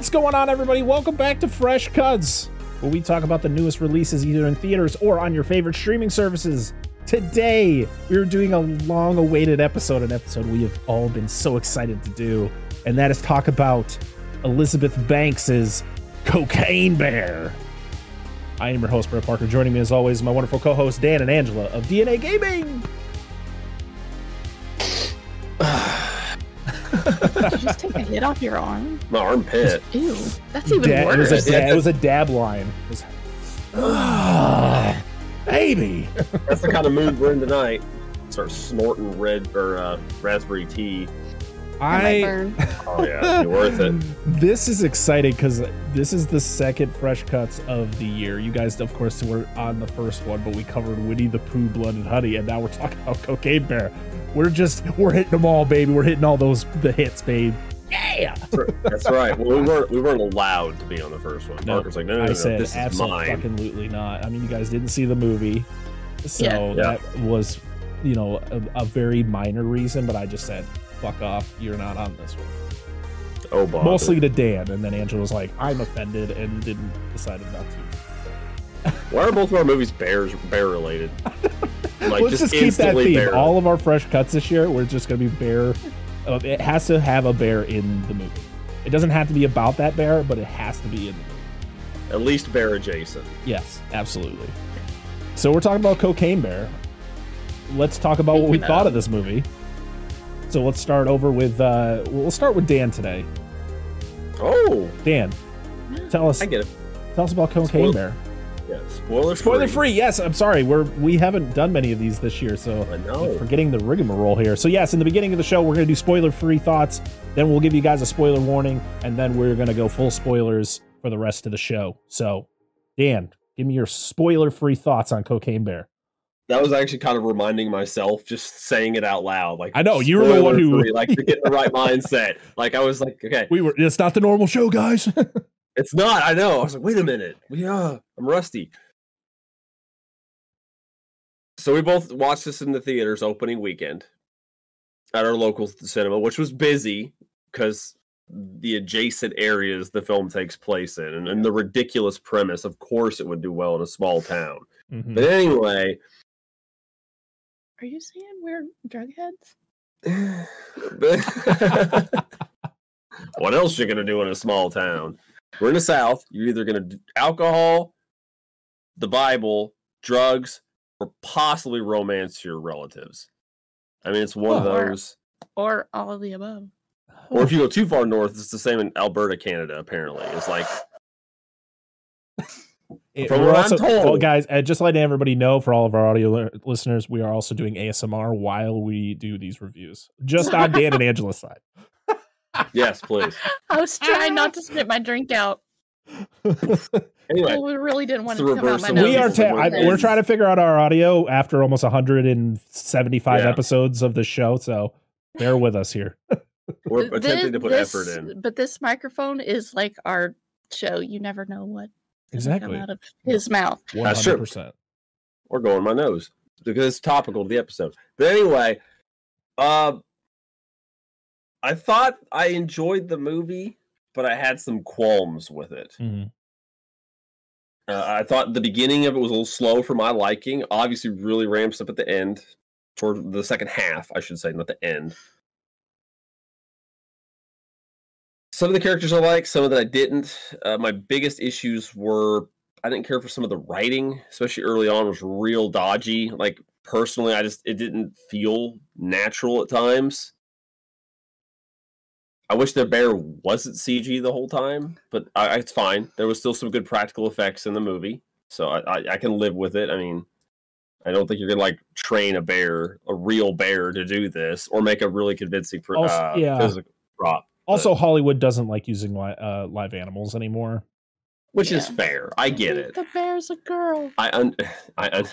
What's going on, everybody? Welcome back to Fresh Cuts, where we talk about the newest releases either in theaters or on your favorite streaming services. Today, we're doing a long awaited episode, an episode we have all been so excited to do, and that is talk about Elizabeth Banks's Cocaine Bear. I am your host, Brett Parker. Joining me, as always, my wonderful co host, Dan and Angela of DNA Gaming. Did you just take a hit off your arm? My armpit. Ew, that's even Da- it, was worse. a da- it was a dab line. It was, "Ah, baby. That's the kind of mood we're in tonight. Start snorting red or uh, raspberry tea. I. Oh yeah, it'd worth it. This is exciting because this is the second fresh cuts of the year. You guys, of course, were on the first one, but we covered Winnie the Pooh, Blood and Honey, and now we're talking about Cocaine Bear. We're just we're hitting them all, baby. We're hitting all those the hits, babe. Yeah. That's right. Well, we weren't we weren't allowed to be on the first one. No, Parker's like, no, no, no, I no, said this is mine. absolutely not. I mean, you guys didn't see the movie, so Yeah. Yeah. that was, you know, a, a very minor reason. But I just said, "Fuck off, you're not on this one." Oh, Bob. Mostly to Dan, and then Angela was like, "I'm offended," and didn't decided not to. Why are both of our movies bears bear related? Like Let's just, keep that theme. bear. All of our fresh cuts this year, we're just gonna be bear. Uh, it has to have a bear in the movie. It doesn't have to be about that bear, but it has to be in the movie. At least bear adjacent. Yes, absolutely. So we're talking about Cocaine Bear. Let's talk about what we Speaking thought of- of this movie. So let's start over with. Uh, we'll start with Dan today. Oh, Dan, tell us I get it. tell us about Cocaine Spoil- Bear. Yeah, spoiler free. Spoiler free. Yes, I'm sorry. We're we haven't done many of these this year, so I know. forgetting the rigmarole here. So yes, in the beginning of the show, we're going to do spoiler free thoughts. Then we'll give you guys a spoiler warning, and then we're going to go full spoilers for the rest of the show. So, Dan, give me your spoiler free thoughts on Cocaine Bear. That was actually kind of reminding myself, just saying it out loud. Like I know, you were the one who- like to get the right mindset. Like I was like, okay, We were. It's not the normal show, guys. It's not. I know. I was like, wait a minute. Yeah, I'm rusty. So we both watched this in the theaters opening weekend at our local cinema, which was busy because the adjacent areas the film takes place in, and, and the ridiculous premise. Of course, it would do well in a small town. Mhm. But anyway, Are you saying we're drug heads? what else you gonna do in a small town? We're in the South. You're either gonna do alcohol, the Bible, drugs, or possibly romance your relatives. I mean, it's one of those. Or all of the above? Or if you go too far north, it's the same in Alberta, Canada. Apparently, it's like It- From we're what I'm told. well, guys, uh, just letting everybody know for all of our audio li- listeners, we are also doing ASMR while we do these reviews, just on Dan and Angela's side. Yes, please. I was trying not to spit my drink out. Anyway, I really didn't want It's it the to come out my nose. we are. Ta- I, we're trying to figure out our audio after almost 175 Yeah. episodes of the show, so bear with us here. we're Th- attempting to put this- effort in. But this microphone is like our show. You never know what gonna Exactly. come out of his mouth. That's true. 100%. or going my nose because it's topical to the episode. But anyway, uh, I thought I enjoyed the movie, but I had some qualms with it. Mhm. Uh, I thought the beginning of it was a little slow for my liking. Obviously, really ramps up at the end, toward the second half, I should say, not the end. Some of the characters I like, some of that I didn't. Uh, my biggest issues were I didn't care for some of the writing, especially early on, was real dodgy. Like personally, I just it didn't feel natural at times. I wish the bear wasn't CG the whole time, but I, it's fine. There was still some good practical effects in the movie, so I, I, I can live with it. I mean, I don't think you're gonna like train a bear, a real bear, to do this, or make a really convincing pr- Also- uh, yeah. physical prop, Also, Hollywood doesn't like using li- uh, live animals anymore. which is fair. I get it. The bear's a girl. I un- I un-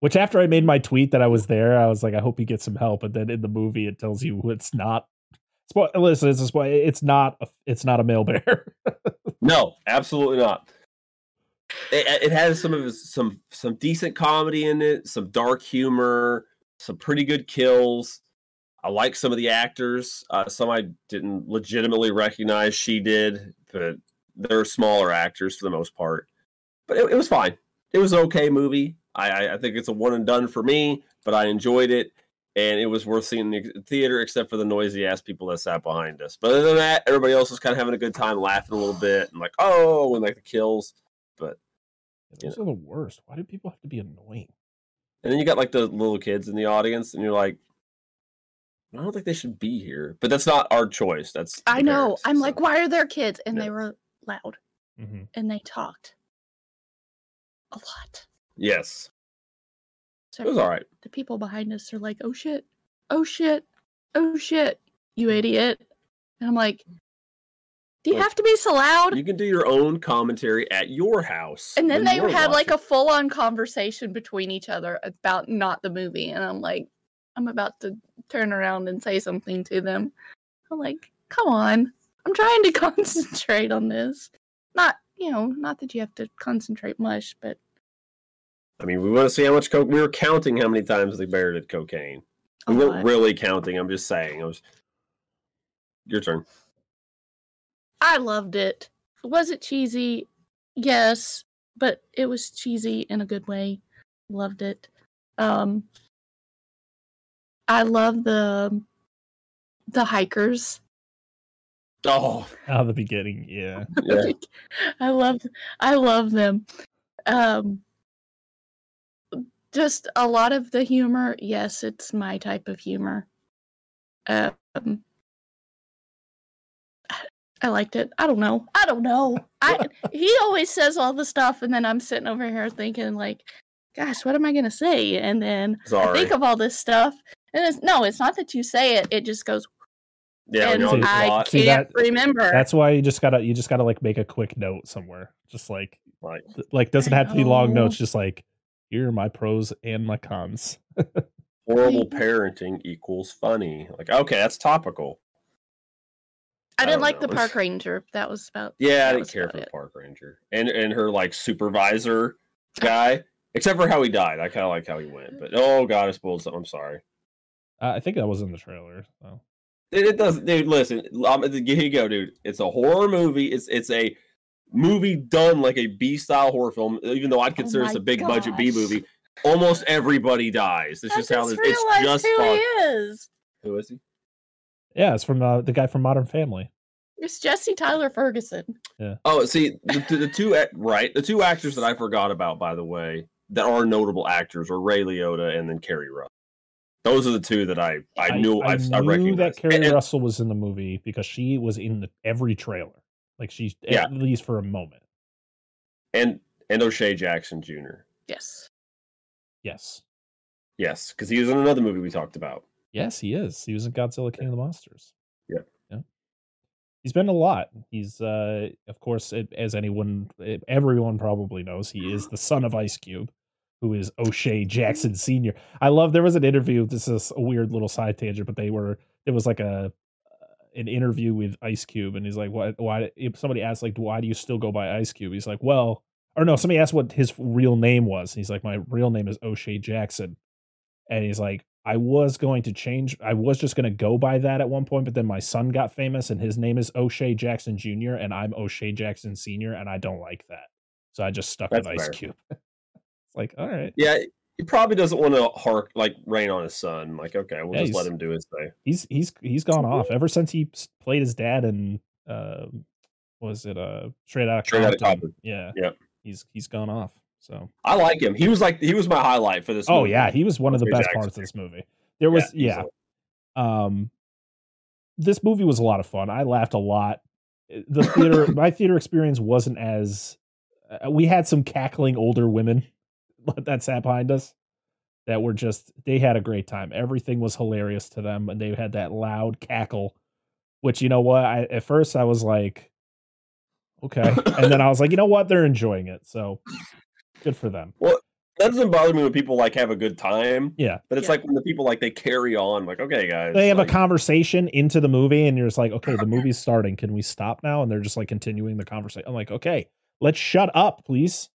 Which, after I made my tweet that I was there, I was like, I hope he gets some help. And then in the movie, it tells you it's not. Listen, it's a It's not. A, it's not a male bear. No, absolutely not. It, it has some of some some decent comedy in it, some dark humor, some pretty good kills. I like some of the actors. Uh, some I didn't legitimately recognize. She did. but they're smaller actors for the most part. But it, it was fine. It was an okay movie. I I think it's a one and done for me, but I enjoyed it and it was worth seeing in the theater, except for the noisy ass people that sat behind us. But other than that, everybody else was kind of having a good time, laughing a little bit, and like, oh, and like the kills. But Yeah, Those are the worst. Why do people have to be annoying? and then you got like the little kids in the audience, and you're like, I don't think they should be here. But that's not our choice. That's I know. parents, I'm so- like, why are there kids? And Yeah. they were loud hmm and they talked a lot. yes, So it was all right. the people behind us are like, oh shit, oh shit, oh shit, you mm. idiot. And I'm like, do you Like, have to be so loud? You can do your own commentary at your house. and then they had like a full on conversation between each other about not the movie. And I'm like, I'm about to turn around and say something to them. I'm like, come on. I'm trying to concentrate on this. Not, you know, not that you have to concentrate much, but I mean, we want to see how much coke. We were counting how many times they buried at cocaine. a We weren't lot. really counting. I'm just saying. I was. Your turn. I loved it. Was it cheesy? Yes, but it was cheesy in a good way. Loved it. Um I love the the hikers. Oh, Out of the beginning, yeah. yeah. I love I love them. Um just a lot of the humor. Yes, it's my type of humor. Um I liked it. I don't know. I don't know. I he always says all the stuff and then I'm sitting over here thinking like gosh, what am I going to say? And then I think of all this stuff. And it's no, it's not that you say it. It just goes yeah, and you're on the I plot, can't that- remember. That's why you just gotta you just gotta like make a quick note somewhere. Just like like like doesn't have to be long notes. Just like here are my pros and my cons. horrible parenting equals funny. Like, okay, that's topical. I I didn't don't like the park ranger. That was about Yeah, I didn't care for the park ranger and and her like supervisor guy, except for how he died. I kind of like how he went, but oh god, I spoiled something. I'm sorry. Uh, I think that was in the trailer. So It, it does, dude. Listen, um, here you go, dude. It's a horror movie. It's it's a movie done like a B style horror film. Even though I'd consider this Oh my a big budget B movie. almost everybody dies. It's I just how this, It's just who fun. he is. Who is he? yeah, it's from uh, the guy from Modern Family. It's Jesse Tyler Ferguson. Yeah. Oh, see, the, the, the two right, the two actors that I forgot about, by the way, that are notable actors are Ray Liotta and then Keri Russell. Those are the two that I I, knew I, I, knew recognized. that Keri And- and- Russell was in the movie because she was in the, every trailer. Like she's Yeah. at least for a moment. and and O'Shea Jackson Jr. Yes. Yes, Yes, because he was in another movie we talked about. yes, he is. He was in Godzilla King of the Monsters. Yep. Yeah. He's been a lot. He's, uh, of course, it, as anyone, eh, everyone probably knows, he is the son of Ice Cube, who is O'Shea Jackson Sr. I love. There was an interview. This is a weird little side tangent, but they were. It was like a an interview with Ice Cube, and he's like, "What? Why?" If somebody asked, like, "Why do you still go by Ice Cube?" He's like, "Well." Or no, somebody asked what his real name was. He's like, my real name is O'Shea Jackson, and he's like, I was going to change. I was just going to go by that at one point, but then my son got famous, and his name is O'Shea Jackson Jr., and I'm O'Shea Jackson Sr., and I don't like that, so I just stuck with That's Ice. Cube. it's like, all right, Yeah, he probably doesn't want to hark like rain on his son. Like, okay, we'll Yeah, just let him do his thing. he's he's he's gone off ever since he played his dad in um, was it uh Straight Outta Straight Outta Compton. Compton. Yeah, Yep. he's he's gone off. So I like him. He was like he was my highlight for this. oh movie. yeah, he was one of the best Jackson. parts of this movie. There was yeah, easily. um this movie was a lot of fun i laughed a lot Uh, the theater my theater experience wasn't as uh, we had some cackling older women that sat behind us that were just they had a great time. Everything was hilarious to them and they had that loud cackle which you know what? I, at first i was like okay. And then i was like you know what? They're enjoying it so good for them. Well, That doesn't bother me when people like have a good time, yeah. but it's Yeah. like when the people like they carry on. Like, okay, guys, they have like, a conversation into the movie and you're just like okay the movie's starting. Can we stop now? And they're just like continuing the conversation i'm like okay let's shut up please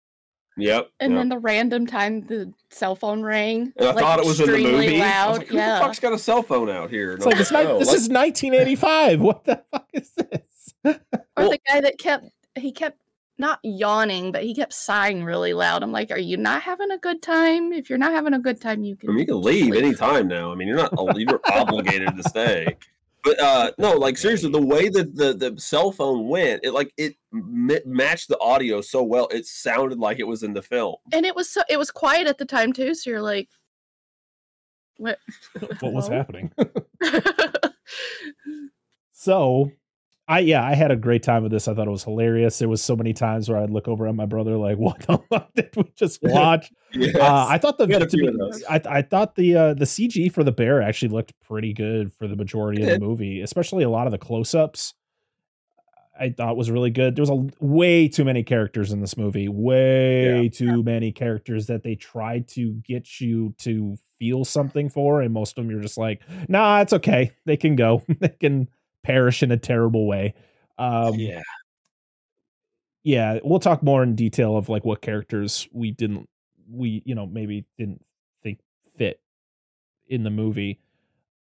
Yep. And yep. then the random time the cell phone rang. And I like, thought it was in the extremely movie. I was Loud. like, Who yeah. the fuck's got a cell phone out here? And it's I'm like it's not oh, this like- is 1985 what the fuck is this Or Well- the guy that kept he kept not yawning, but he kept sighing really loud. I'm like, are you not having a good time? If you're not having a good time, you I can. mean, you can leave anytime now. I mean, you're not you're obligated to stay. But uh no, like seriously, the way that the the cell phone went, it like it m- matched the audio so well. It sounded like it was in the film. And it was so it was quiet at the time too. So you're like, what? what was happening? So, I yeah, I had a great time with this. I thought it was hilarious. There was so many times where I'd look over at my brother like, "What the fuck did we just watch?" Yes. uh, I thought the We had a few be- of those. I, I thought the uh, the CG for the bear actually looked pretty good for the majority of the movie, especially a lot of the close ups. I thought was really good. There was a way too many characters in this movie. Way too many characters that they tried to get you to feel something for, and most of them you're just like, nah, it's okay. They can go. they can perish in a terrible way. Um, yeah. yeah, we'll talk more in detail of like what characters we didn't we you know maybe didn't think fit in the movie.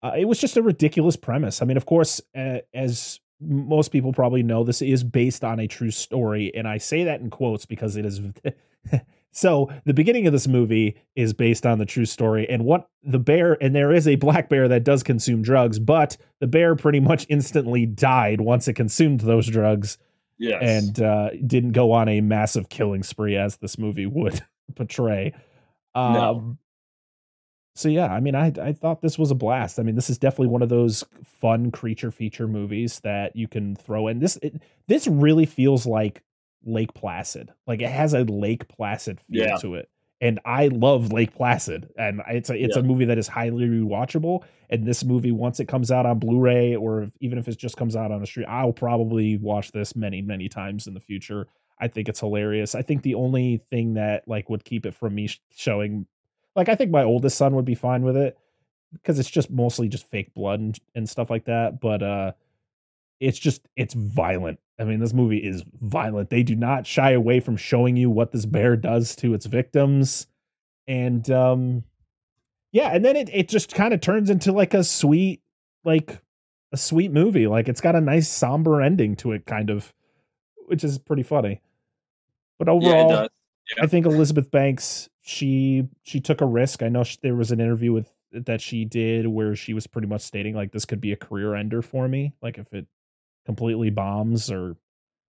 Uh, it was just a ridiculous premise. I mean, of course, uh, as most people probably know, this is based on a true story, and I say that in quotes because it is. so the beginning of this movie is based on the true story, and what the bear and there is a black bear that does consume drugs, but the bear pretty much instantly died once it consumed those drugs Yes. and uh, didn't go on a massive killing spree as this movie would portray. Um, No. So yeah, I mean, I I thought this was a blast. I mean, this is definitely one of those fun creature feature movies that you can throw in. This it, this really feels like Lake Placid. Like it has a Lake Placid feel Yeah. to it. And I love Lake Placid, and it's a it's a movie that is highly rewatchable. And this movie, once it comes out on Blu-ray, or if, even if it just comes out on the street, I'll probably watch this many many times in the future. I think it's hilarious. I think the only thing that like would keep it from me showing, like I think my oldest son would be fine with it because it's just mostly just fake blood and, and stuff like that. But uh, it's just it's violent. I mean, this movie is violent. They do not shy away from showing you what this bear does to its victims, and um, yeah, and then it it just kind of turns into like a sweet like a sweet movie. Like it's got a nice somber ending to it, kind of, which is pretty funny. But yeah, it overall. I think Elizabeth Banks she she took a risk. I know sh there was an interview with that she did where she was pretty much stating like this could be a career ender for me. Like if it completely bombs or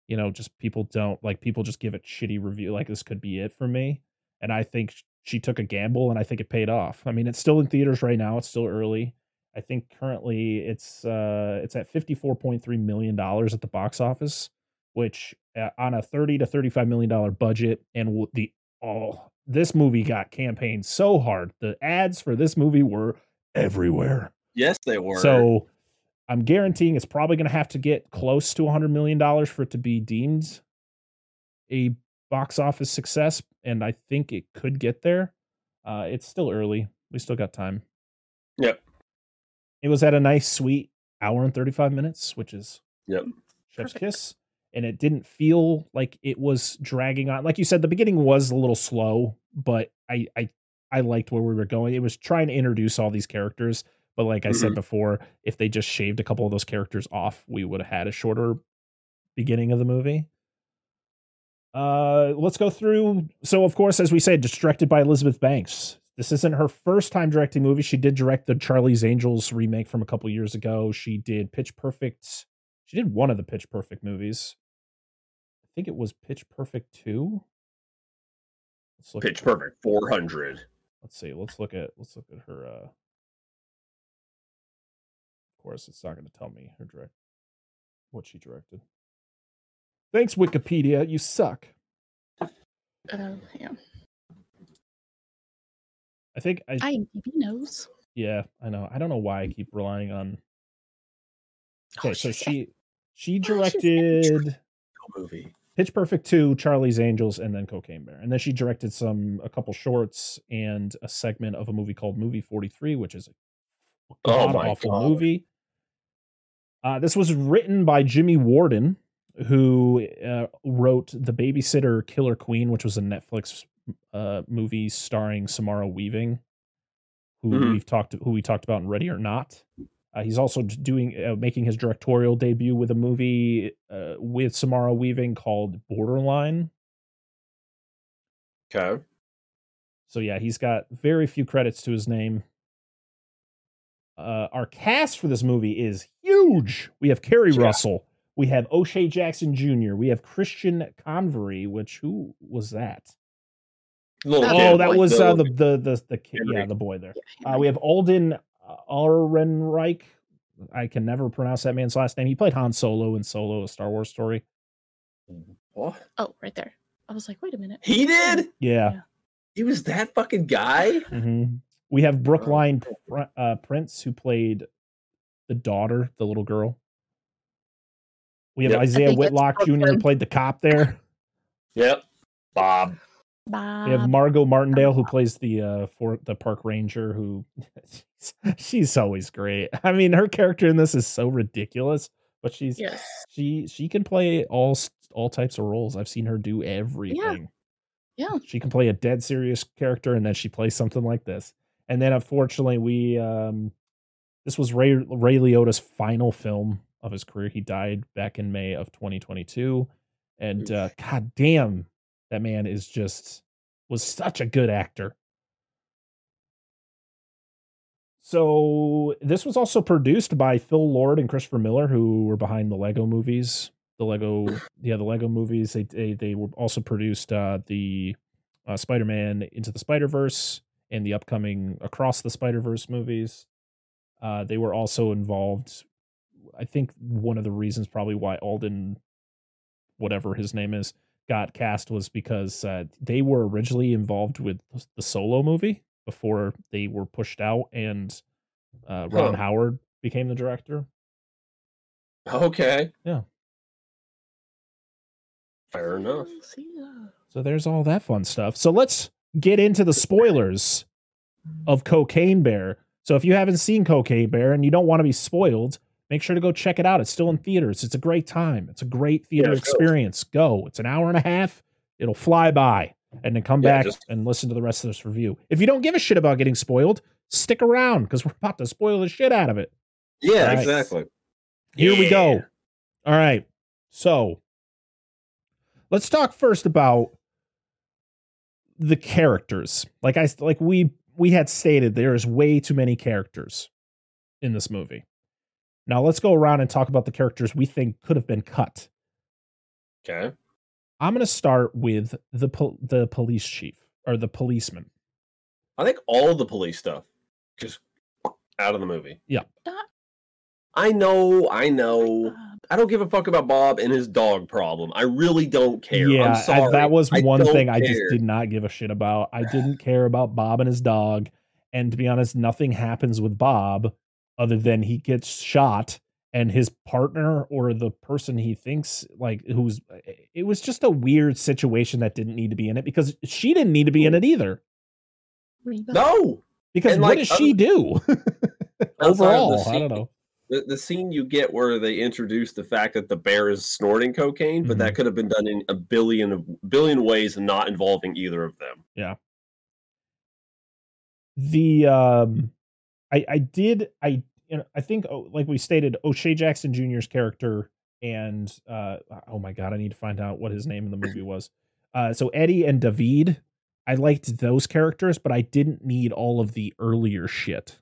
you know just people don't like people just give it shitty review like this could be it for me. And I think she took a gamble and I think it paid off. I mean it's still in theaters right now. It's still early. I think currently it's uh it's at 54.3 million dollars at the box office which uh, on a 30 to 35 million dollar budget and the oh this movie got campaigned so hard the ads for this movie were everywhere Yes, they were. so i'm guaranteeing it's probably going to have to get close to 100 million dollars for it to be deemed a box office success and i think it could get there uh it's still early we still got time Yep. it was at a nice sweet hour and 35 minutes which is Yep. chef's Perfect. kiss and it didn't feel like it was dragging on like you said the beginning was a little slow but i i i liked where we were going it was trying to introduce all these characters but like i said Mhm. before if they just shaved a couple of those characters off we would have had a shorter beginning of the movie. Uh let's go through so of course as we said directed by elizabeth banks. This isn't her first time directing movies. She did direct the charlie's angels remake from a couple years ago. She did pitch perfect she did one of the pitch perfect movies. I think it was pitch perfect 2 let's look Pitch Perfect 400. let's see let's look at let's look at her uh course it's not going to tell me her direct what she directed thanks wikipedia you suck Oh, yeah. i think i IMDb knows. yeah i know i don't know why i keep relying on oh, okay Oh, so she she Oh, directed movie. Pitch Perfect 2, Charlie's Angels, and then Cocaine Bear. And then she directed some a couple shorts and a segment of a movie called Movie 43, which is a Oh my awful God. movie. Uh, this was written by Jimmy Warden, who uh, wrote The Babysitter Killer Queen, which was a Netflix uh, movie starring Samara Weaving, who Mhm. we've talked who we talked about in Ready or Not. Uh, he's also doing uh, making his directorial debut with a movie uh, with Samara Weaving called Borderline. Okay. So yeah, he's got very few credits to his name. Uh, our cast for this movie is huge. We have Keri Yeah. Russell. We have O'Shea Jackson Jr. We have Christian Convery, which who was that? Little Oh, kid, Oh, that like was uh, the the the the kid, yeah, the boy there. Uh, we have Alden uh, Ehrenreich. I can never pronounce that man's last name. He played Han Solo in Solo, a Star Wars story. What? oh, right there. I was like, wait a minute. He did? Yeah. He was that fucking guy? hmm We have Brookline uh, Prince, who played the daughter, the little girl. We have Yep. Isaiah Whitlock Jr. Played the cop there. Yep. Bob. Bob. We have Margot Martindale who plays the uh for the park ranger who she's always great. I mean, her character in this is so ridiculous, but she's yes. she she can play all all types of roles. I've seen her do everything. Yeah. Yeah. She can play a dead serious character and then she plays something like this. And then unfortunately we um this was Ray Ray Liotta's final film of his career. He died back in May of 2022. And uh god damn, that man is just was such a good actor. So this was also produced by Phil Lord and Christopher Miller, who were behind the Lego movies. The Lego, yeah, the Lego movies. They they, they were also produced uh, the uh, Spider-Man Into the Spider-Verse and the upcoming Across the Spider-Verse movies. Uh, they were also involved. I think one of the reasons probably why Alden, whatever his name is, got cast was because uh, they were originally involved with the Solo movie before they were pushed out, and uh, Ron Huh. Howard became the director. Okay. Yeah. Fair enough. So there's all that fun stuff. So let's get into the spoilers of Cocaine Bear. So if you haven't seen Cocaine Bear and you don't want to be spoiled, make sure to go check it out. It's still in theaters. It's a great time. It's a great theater Yeah, experience. Go. It's an hour and a half. It'll fly by. And then come Yeah, back just- and listen to the rest of this review. If you don't give a shit about getting spoiled, stick around because we're about to spoil the shit out of it. Yeah, Right. exactly. Here we go. All right. So let's talk first about the characters. Like I like we we had stated there is way too many characters in this movie. Now let's go around and talk about the characters we think could have been cut. Okay. I'm going to start with the pol- the police chief or the policeman. I think all the police stuff just out of the movie. Not I know, I know. Uh, I don't give a fuck about Bob and his dog problem. I really don't care. Yeah, I'm I- that was I one don't thing I just did not give a shit about. I didn't care about Bob and his dog. And to be honest, nothing happens with Bob other than he gets shot and his partner or the person he thinks like who's it was just a weird situation that didn't need to be in it because she didn't need to be in it either. No. Because And, what like, does she do? Overall, I don't know. The, the scene you get where they introduce the fact that the bear is snorting cocaine, but Mm-hmm. that could have been done in a billion of billion ways and not involving either of them. Yeah. The um i i did i you know i think oh, like we stated o'shea jackson jr's character and uh oh my god i need to find out what his name in the movie was uh so eddie and david i liked those characters but i didn't need all of the earlier shit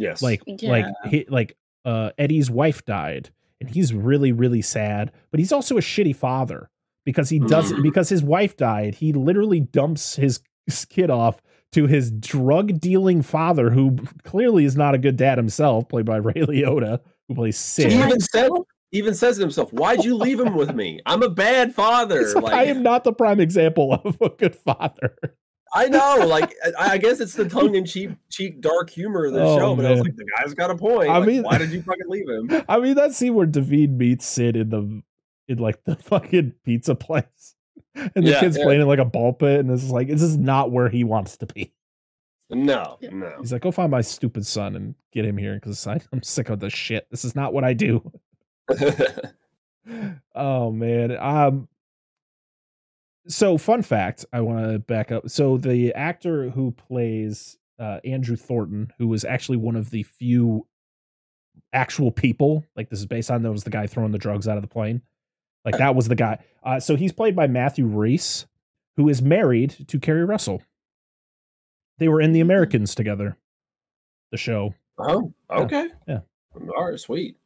Yes. like like he, like uh eddie's wife died and he's really really sad but he's also a shitty father because he does Mhm. because his wife died he literally dumps his kid off to his drug dealing father who clearly is not a good dad himself played by ray liotta who plays he even said even says to himself, "Why'd you leave him with me? I'm a bad father." Like, Like i am not the prime example of a good father I know, like I I guess it's the tongue in cheek, cheek, dark humor of the Oh, show. But I was like, the guy's got a point. I Like, mean- why did you fucking leave him? i mean that scene where david meets sid in the in like the fucking pizza place and the Yeah, kid's yeah. playing in like a ball pit and this is like this is not where he wants to be No, Yeah. no. He's like, go find my stupid son and get him here because I'm sick of this shit. This is not what I do. oh man. Um. So fun fact, I want to back up. So the actor who plays uh, Andrew Thornton, who was actually one of the few actual people. Like this is based on that was the guy throwing the drugs out of the plane. Like that was the guy. Uh, so he's played by Matthew Rhys, who is married to Keri Russell. They were in The Americans together. The show. Oh, okay. Yeah. All right, sweet.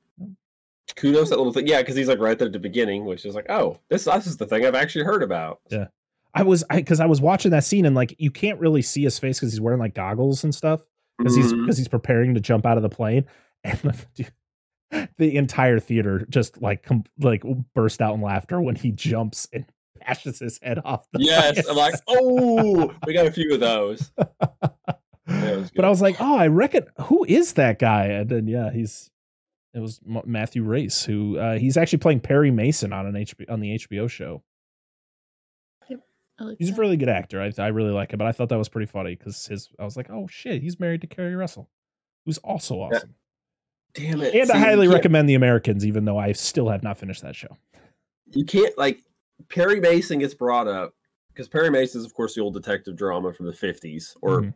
Kudos that little thing. Yeah, because he's like right there at the beginning, which is like, oh, this this is the thing I've actually heard about. Yeah. I was I because I was watching that scene and like you can't really see his face because he's wearing like goggles and stuff because he's Mhm. because he's preparing to jump out of the plane and the, the entire theater just like com- like burst out in laughter when he jumps and bashes his head off the Yes, I'm like, oh, we got a few of those. was but I was like, oh, I reckon who is that guy? And then yeah, he's it was M- Matthew Rhys who uh, he's actually playing Perry Mason on an HBO on the HBO show. I like He's a really good actor. I I really like him, but I thought that was pretty funny because his I was like, oh shit, he's married to Keri Russell, who's also Yeah. awesome. Damn it. And See, I highly recommend The Americans, even though I still have not finished that show. You can't like Perry Mason gets brought up because Perry Mason is, of course, the old detective drama from the 50s or Mhm.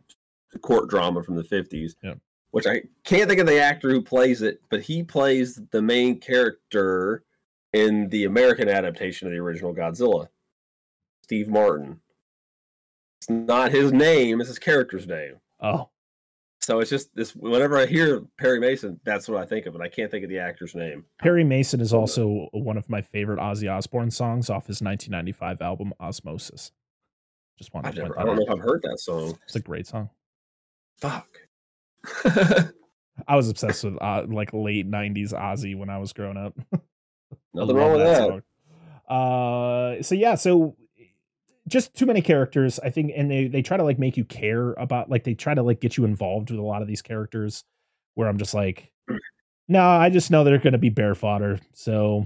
the court drama from the 50s. Yeah. Which I can't think of the actor who plays it, but he plays the main character in the American adaptation of the original Godzilla. Steve Martin. It's not his name, it's his character's name. Oh, So it's just this whenever I hear Perry Mason, that's what I think of, and I can't think of the actor's name. Perry Mason is also one of my favorite Ozzy Osbourne songs off his 1995 album Ozzmosis. Just wanted I've to never, I don't know if I've heard that song. It's a great song. Fuck. I was obsessed with uh, like late 90s Ozzy when I was growing up. Nothing wrong with that. song. Uh, so yeah, so just too many characters, I think, and they they try to like make you care about, like they try to like get you involved with a lot of these characters. Where I'm just like, no, I just know they're going to be bear fodder. So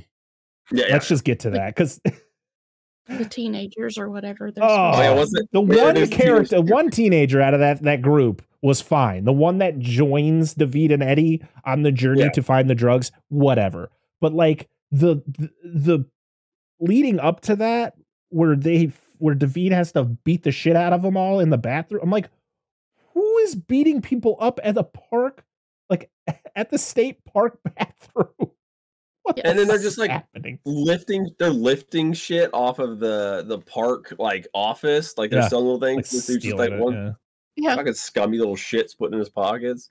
Yeah, yeah. let's just get to that because the teenagers or whatever. They're Oh, Oh, yeah, was it? the Yeah, one character, one teenager out of that that group was fine. The one that joins David and Eddie on the journey Yeah. to find the drugs, whatever. But like the the, the leading up to that, where they where David has to beat the shit out of them all in the bathroom. I'm like, who is beating people up at the park, like at the state park bathroom? What And then they're just, like, happening. lifting they're lifting shit off of the the park like office like they're Yeah, selling little things this dude's just stealing like it, one yeah. Yeah, fucking scummy little shits put in his pockets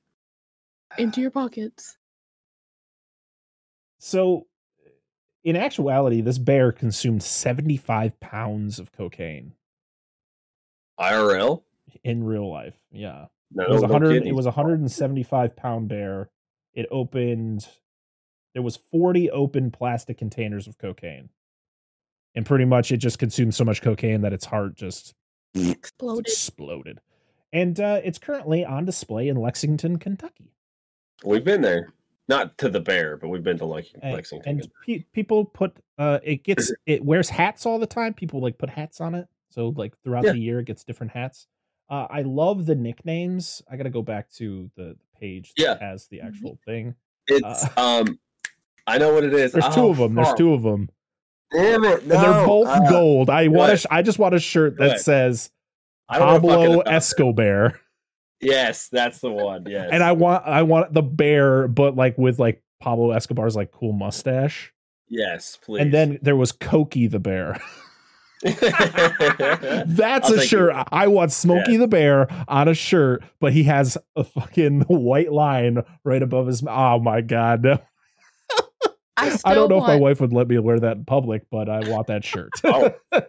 into your pockets. So, in actuality, this bear consumed 75 pounds of cocaine irl in real life. Yeah. no, It was no 100 kidding. it was a 175 pound bear. It opened there was 40 open plastic containers of cocaine. And pretty much it just consumed so much cocaine that its heart just Exploded. exploded. And uh, it's currently on display in Lexington, Kentucky. we've been there. Not to the bear but we've been to like and, lexington. and pe- people put uh it gets it? wears hats all the time. People like put hats on it. So like throughout Yeah. the year it gets different hats. Uh i love the nicknames. I gotta go back to the page that Yeah. has the actual thing. It's uh, um i know what it is. There's two Oh, of them there's two of them damn it and they're both Uh, gold. I want ahead. a sh- i just want a shirt that ahead. says pablo escobar. Yes that's the one yes. And i want i want the bear but like with like pablo escobar's like cool mustache. Yes please. and then there was Cokey the bear. That's I'll a shirt. I want Smokey the Bear on a shirt, but he has a fucking white line right above his. Oh my god! No. I still I don't know if my wife would let me wear that in public, but I want that shirt. Oh. don't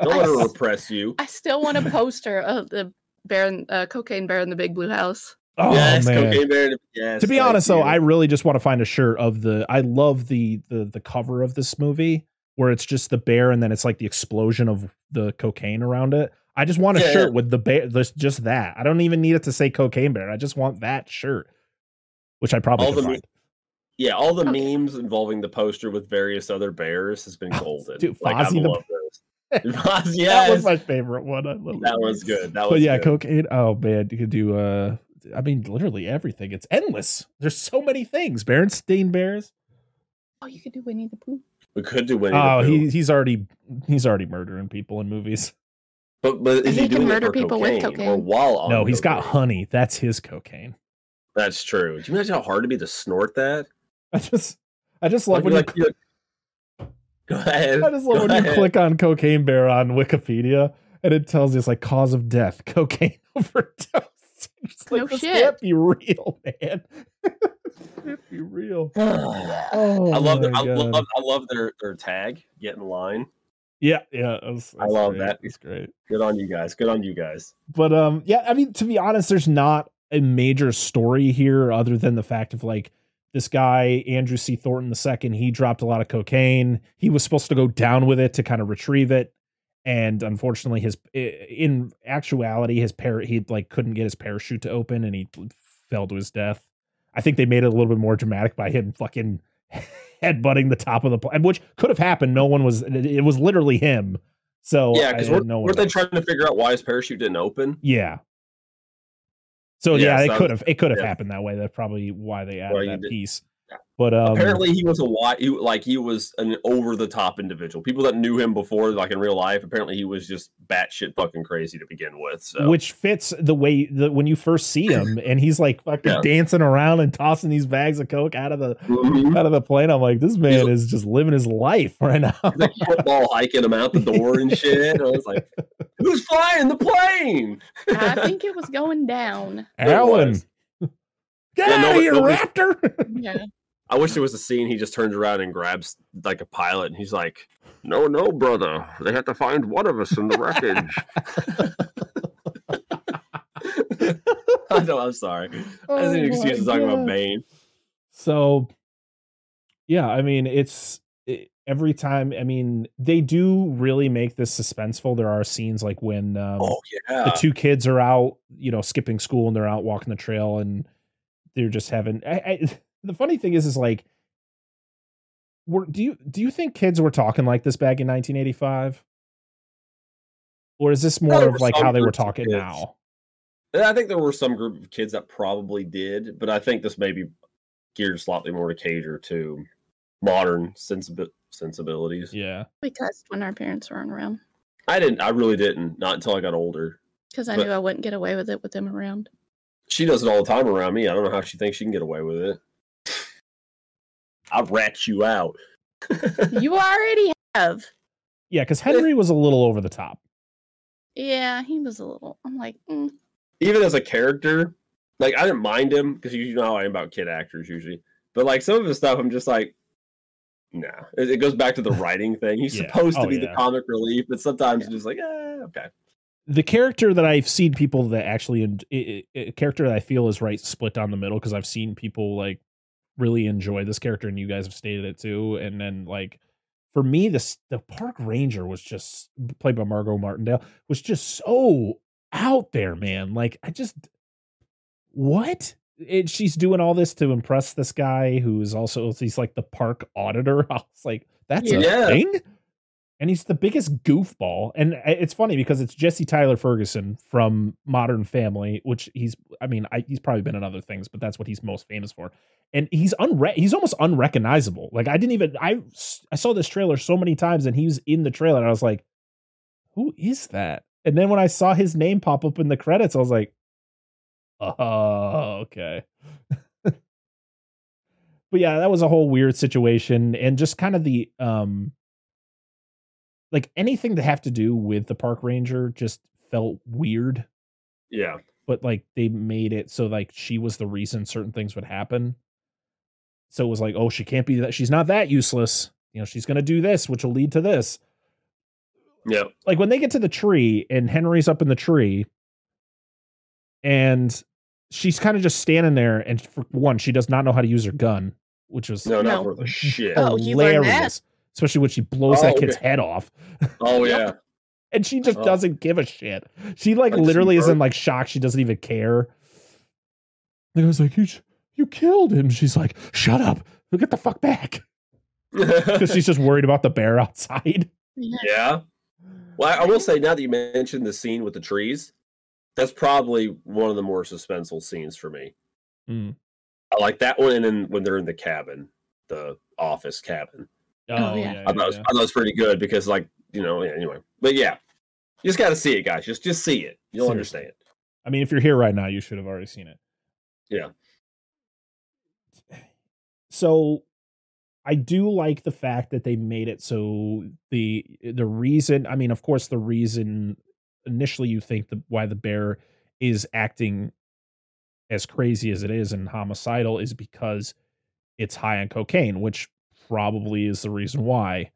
let her I- repress you I still want a poster of the bear, uh, cocaine bear in the big blue house. oh yes man! cocaine bear yes to be thank honest, though. I really just want to find a shirt of the. I love the the the cover of this movie where it's just the bear and then it's like the explosion of the cocaine around it. I just want a Yeah. shirt with the bear. This just that. I don't even need it to say cocaine bear. I just want that shirt, which I probably All could the me- find. Yeah, all the Okay. memes involving the poster with various other bears has been golden. Dude, like I Fozzie the- love those. Foz- That was my favorite one. I love that was good. That was But yeah, good. cocaine. Oh man, you could do. uh I mean, literally everything. It's endless. There's so many things. Berenstain Bears. Oh, you could do Winnie the Pooh. we could do Winnie Oh, the Pooh, he he's already he's already murdering people in movies. but but is He he, can doing murder it for people with cocaine, or cocaine. while on no, he's got honey. That's his cocaine. That's true. Do you imagine how hard it'd be to snort that? I just, I just love when Like, you, you- Go ahead. I just love Go when you click on cocaine bear on Wikipedia and it tells you it's like cause of death, cocaine overdose. It's like, No this shit. can't be real, man. this can't be real. Oh, I love their, I love I love their their tag. Get in line. Yeah, yeah. it was- I love great, that. It's great. Good on you guys. Good on you guys. But um, yeah. I mean, to be honest, there's not a major story here other than the fact of like this guy Andrew C. Thornton II. He dropped a lot of cocaine. He was supposed to go down with it to kind of retrieve it, and unfortunately, his in actuality, his par he like couldn't get his parachute to open, and he fell to his death. I think they made it a little bit more dramatic by him fucking headbutting the top of the plane, which could have happened. No one was. It, was literally him. So yeah, because had weren't, no one weren't they trying to figure out why his parachute didn't open? Yeah. So Yeah, yeah, so- it could have it could have yeah. happened that way. That's probably why they added Well, that piece. Yeah. But um, Apparently, he was a wi- he, like he was an over the top individual. People that knew him before, like in real life, apparently he was just batshit fucking crazy to begin with. So which fits the way the when you first see him, and he's like fucking Yeah. dancing around and tossing these bags of coke out of the Mhm. out of the plane. I'm like, this man is just living his life right now. He's like football hiking him out the door and shit. I was like, "Who's flying the plane?" I think it was going down. Alan, get Yeah, out no, of here, nobody- Raptor! Yeah. I wish there was a scene he just turns around and grabs like a pilot, and he's like, "No, no, brother, they have to find one of us in the wreckage." I know. I'm sorry. That's Oh an excuse to talk about Bane. So, yeah, I mean, it's it, every time. I mean, they do really make this suspenseful. There are scenes like when um, Oh yeah. the two kids are out, you know, skipping school and they're out walking the trail and they're just having. I, I, the funny thing is, is like, were do you do you think kids were talking like this back in 1985? Or is this more of like how they were talking kids. now? I think there were some group of kids that probably did, but I think this may be geared slightly more to cater to modern sensibi- sensibilities. Yeah. We cussed when our parents weren't around I didn't. I really didn't. Not until I got older. because I But- knew I wouldn't get away with it with them around. She does it all the time around me. I don't know how she thinks she can get away with it. I'll rat you out. You already have. Yeah, because Henry was a little over the top. Yeah, he was a little. I'm like, mm, Even as a character, like I didn't mind him because you know how I am about kid actors usually. But like some of his stuff, I'm just like, nah. It, it goes back to the writing thing. He's Yeah. supposed to Oh, be yeah. the comic relief, but sometimes it's just like, eh, okay. the character that I've seen people that actually en- i- i- a character that I feel is right split down the middle because I've seen people like really enjoy this character and you guys have stated it too and then like for me this the park ranger was just played by Margot Martindale was just so out there man. Like I just what? It, she's doing all this to impress this guy who is also he's like the park auditor. I was like that's a thing and he's the biggest goofball. And it's funny because it's Jesse Tyler Ferguson from Modern Family, which he's I mean I, he's probably been in other things, but that's what he's most famous for. And he's unre- he's almost unrecognizable. Like I didn't even I I saw this trailer so many times, and he was in the trailer, and I was like, who is that? And then when I saw his name pop up in the credits, I was like, oh okay. but yeah, that was a whole weird situation, and just kind of the um like anything to have to do with the park ranger just felt weird Yeah. but like they made it so like she was the reason certain things would happen so it was like oh she can't be that she's not that useless you know she's gonna do this which will lead to this Yeah. like when they get to the tree and henry's up in the tree and she's kind of just standing there and for one she does not know how to use her gun which was No, not No. worth a shit. Oh, you learned that? Hilarious especially when she blows that Oh, kid's okay. head off Oh yeah. and she just Oh. doesn't give a shit. She like Like, literally is in like shock. She doesn't even care. And I was like, you, you killed him. She's like, shut up. Who get the fuck back. Because she's just worried about the bear outside. yeah. yeah. Well, I I will say now that you mentioned the scene with the trees, that's probably one of the more suspenseful scenes for me. Mm. I like that one, and then when they're in the cabin, the office cabin, Oh, oh, yeah. yeah, I thought, it was, yeah. I thought it was pretty good because, like, you know, yeah, anyway. But yeah, you just got to see it, guys. Just just see it. You'll Seriously. understand. I mean, if you're here right now, you should have already seen it. Yeah. so I do like the fact that they made it so the the reason I mean of course the reason initially you think the why the bear is acting as crazy as it is and homicidal is because it's high on cocaine, which probably is the reason why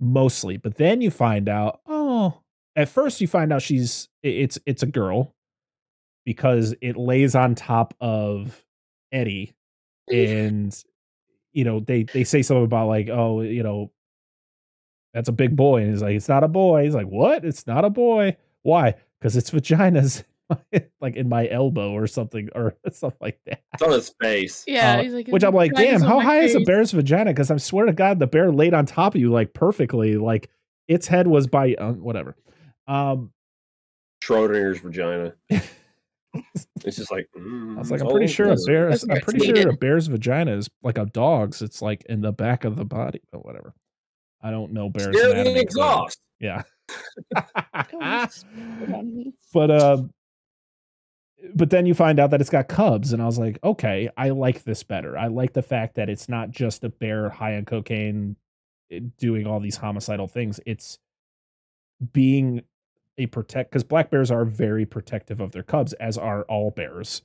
mostly. But then you find out, oh, at first you find out she's it's it's a girl because it lays on top of Eddie and you know they they say something about like oh you know that's a big boy. And he's like it's not a boy. He's like what? It's not a boy? Why? Because it's vaginas like in my elbow or something or something like that It's on his face. Yeah, Uh, he's like, which i'm like damn how my high is a bear's vagina because i swear to god the bear laid on top of you like perfectly like its head was by uh, whatever um Schrodinger's vagina. it's just like. mm, I was like, I'm pretty sure a over. bear. I'm where it's pretty sure a bear's vagina is like a dog's. It's like in the back of the body, but whatever. I don't know bears. Stare anatomy exhaust. Yeah. Don't spit on me. but um, but then you find out that it's got cubs, and I was like, okay, I like this better. I like the fact that it's not just a bear high on cocaine eh, doing all these homicidal things. It's being a protect because black bears are very protective of their cubs, as are all bears.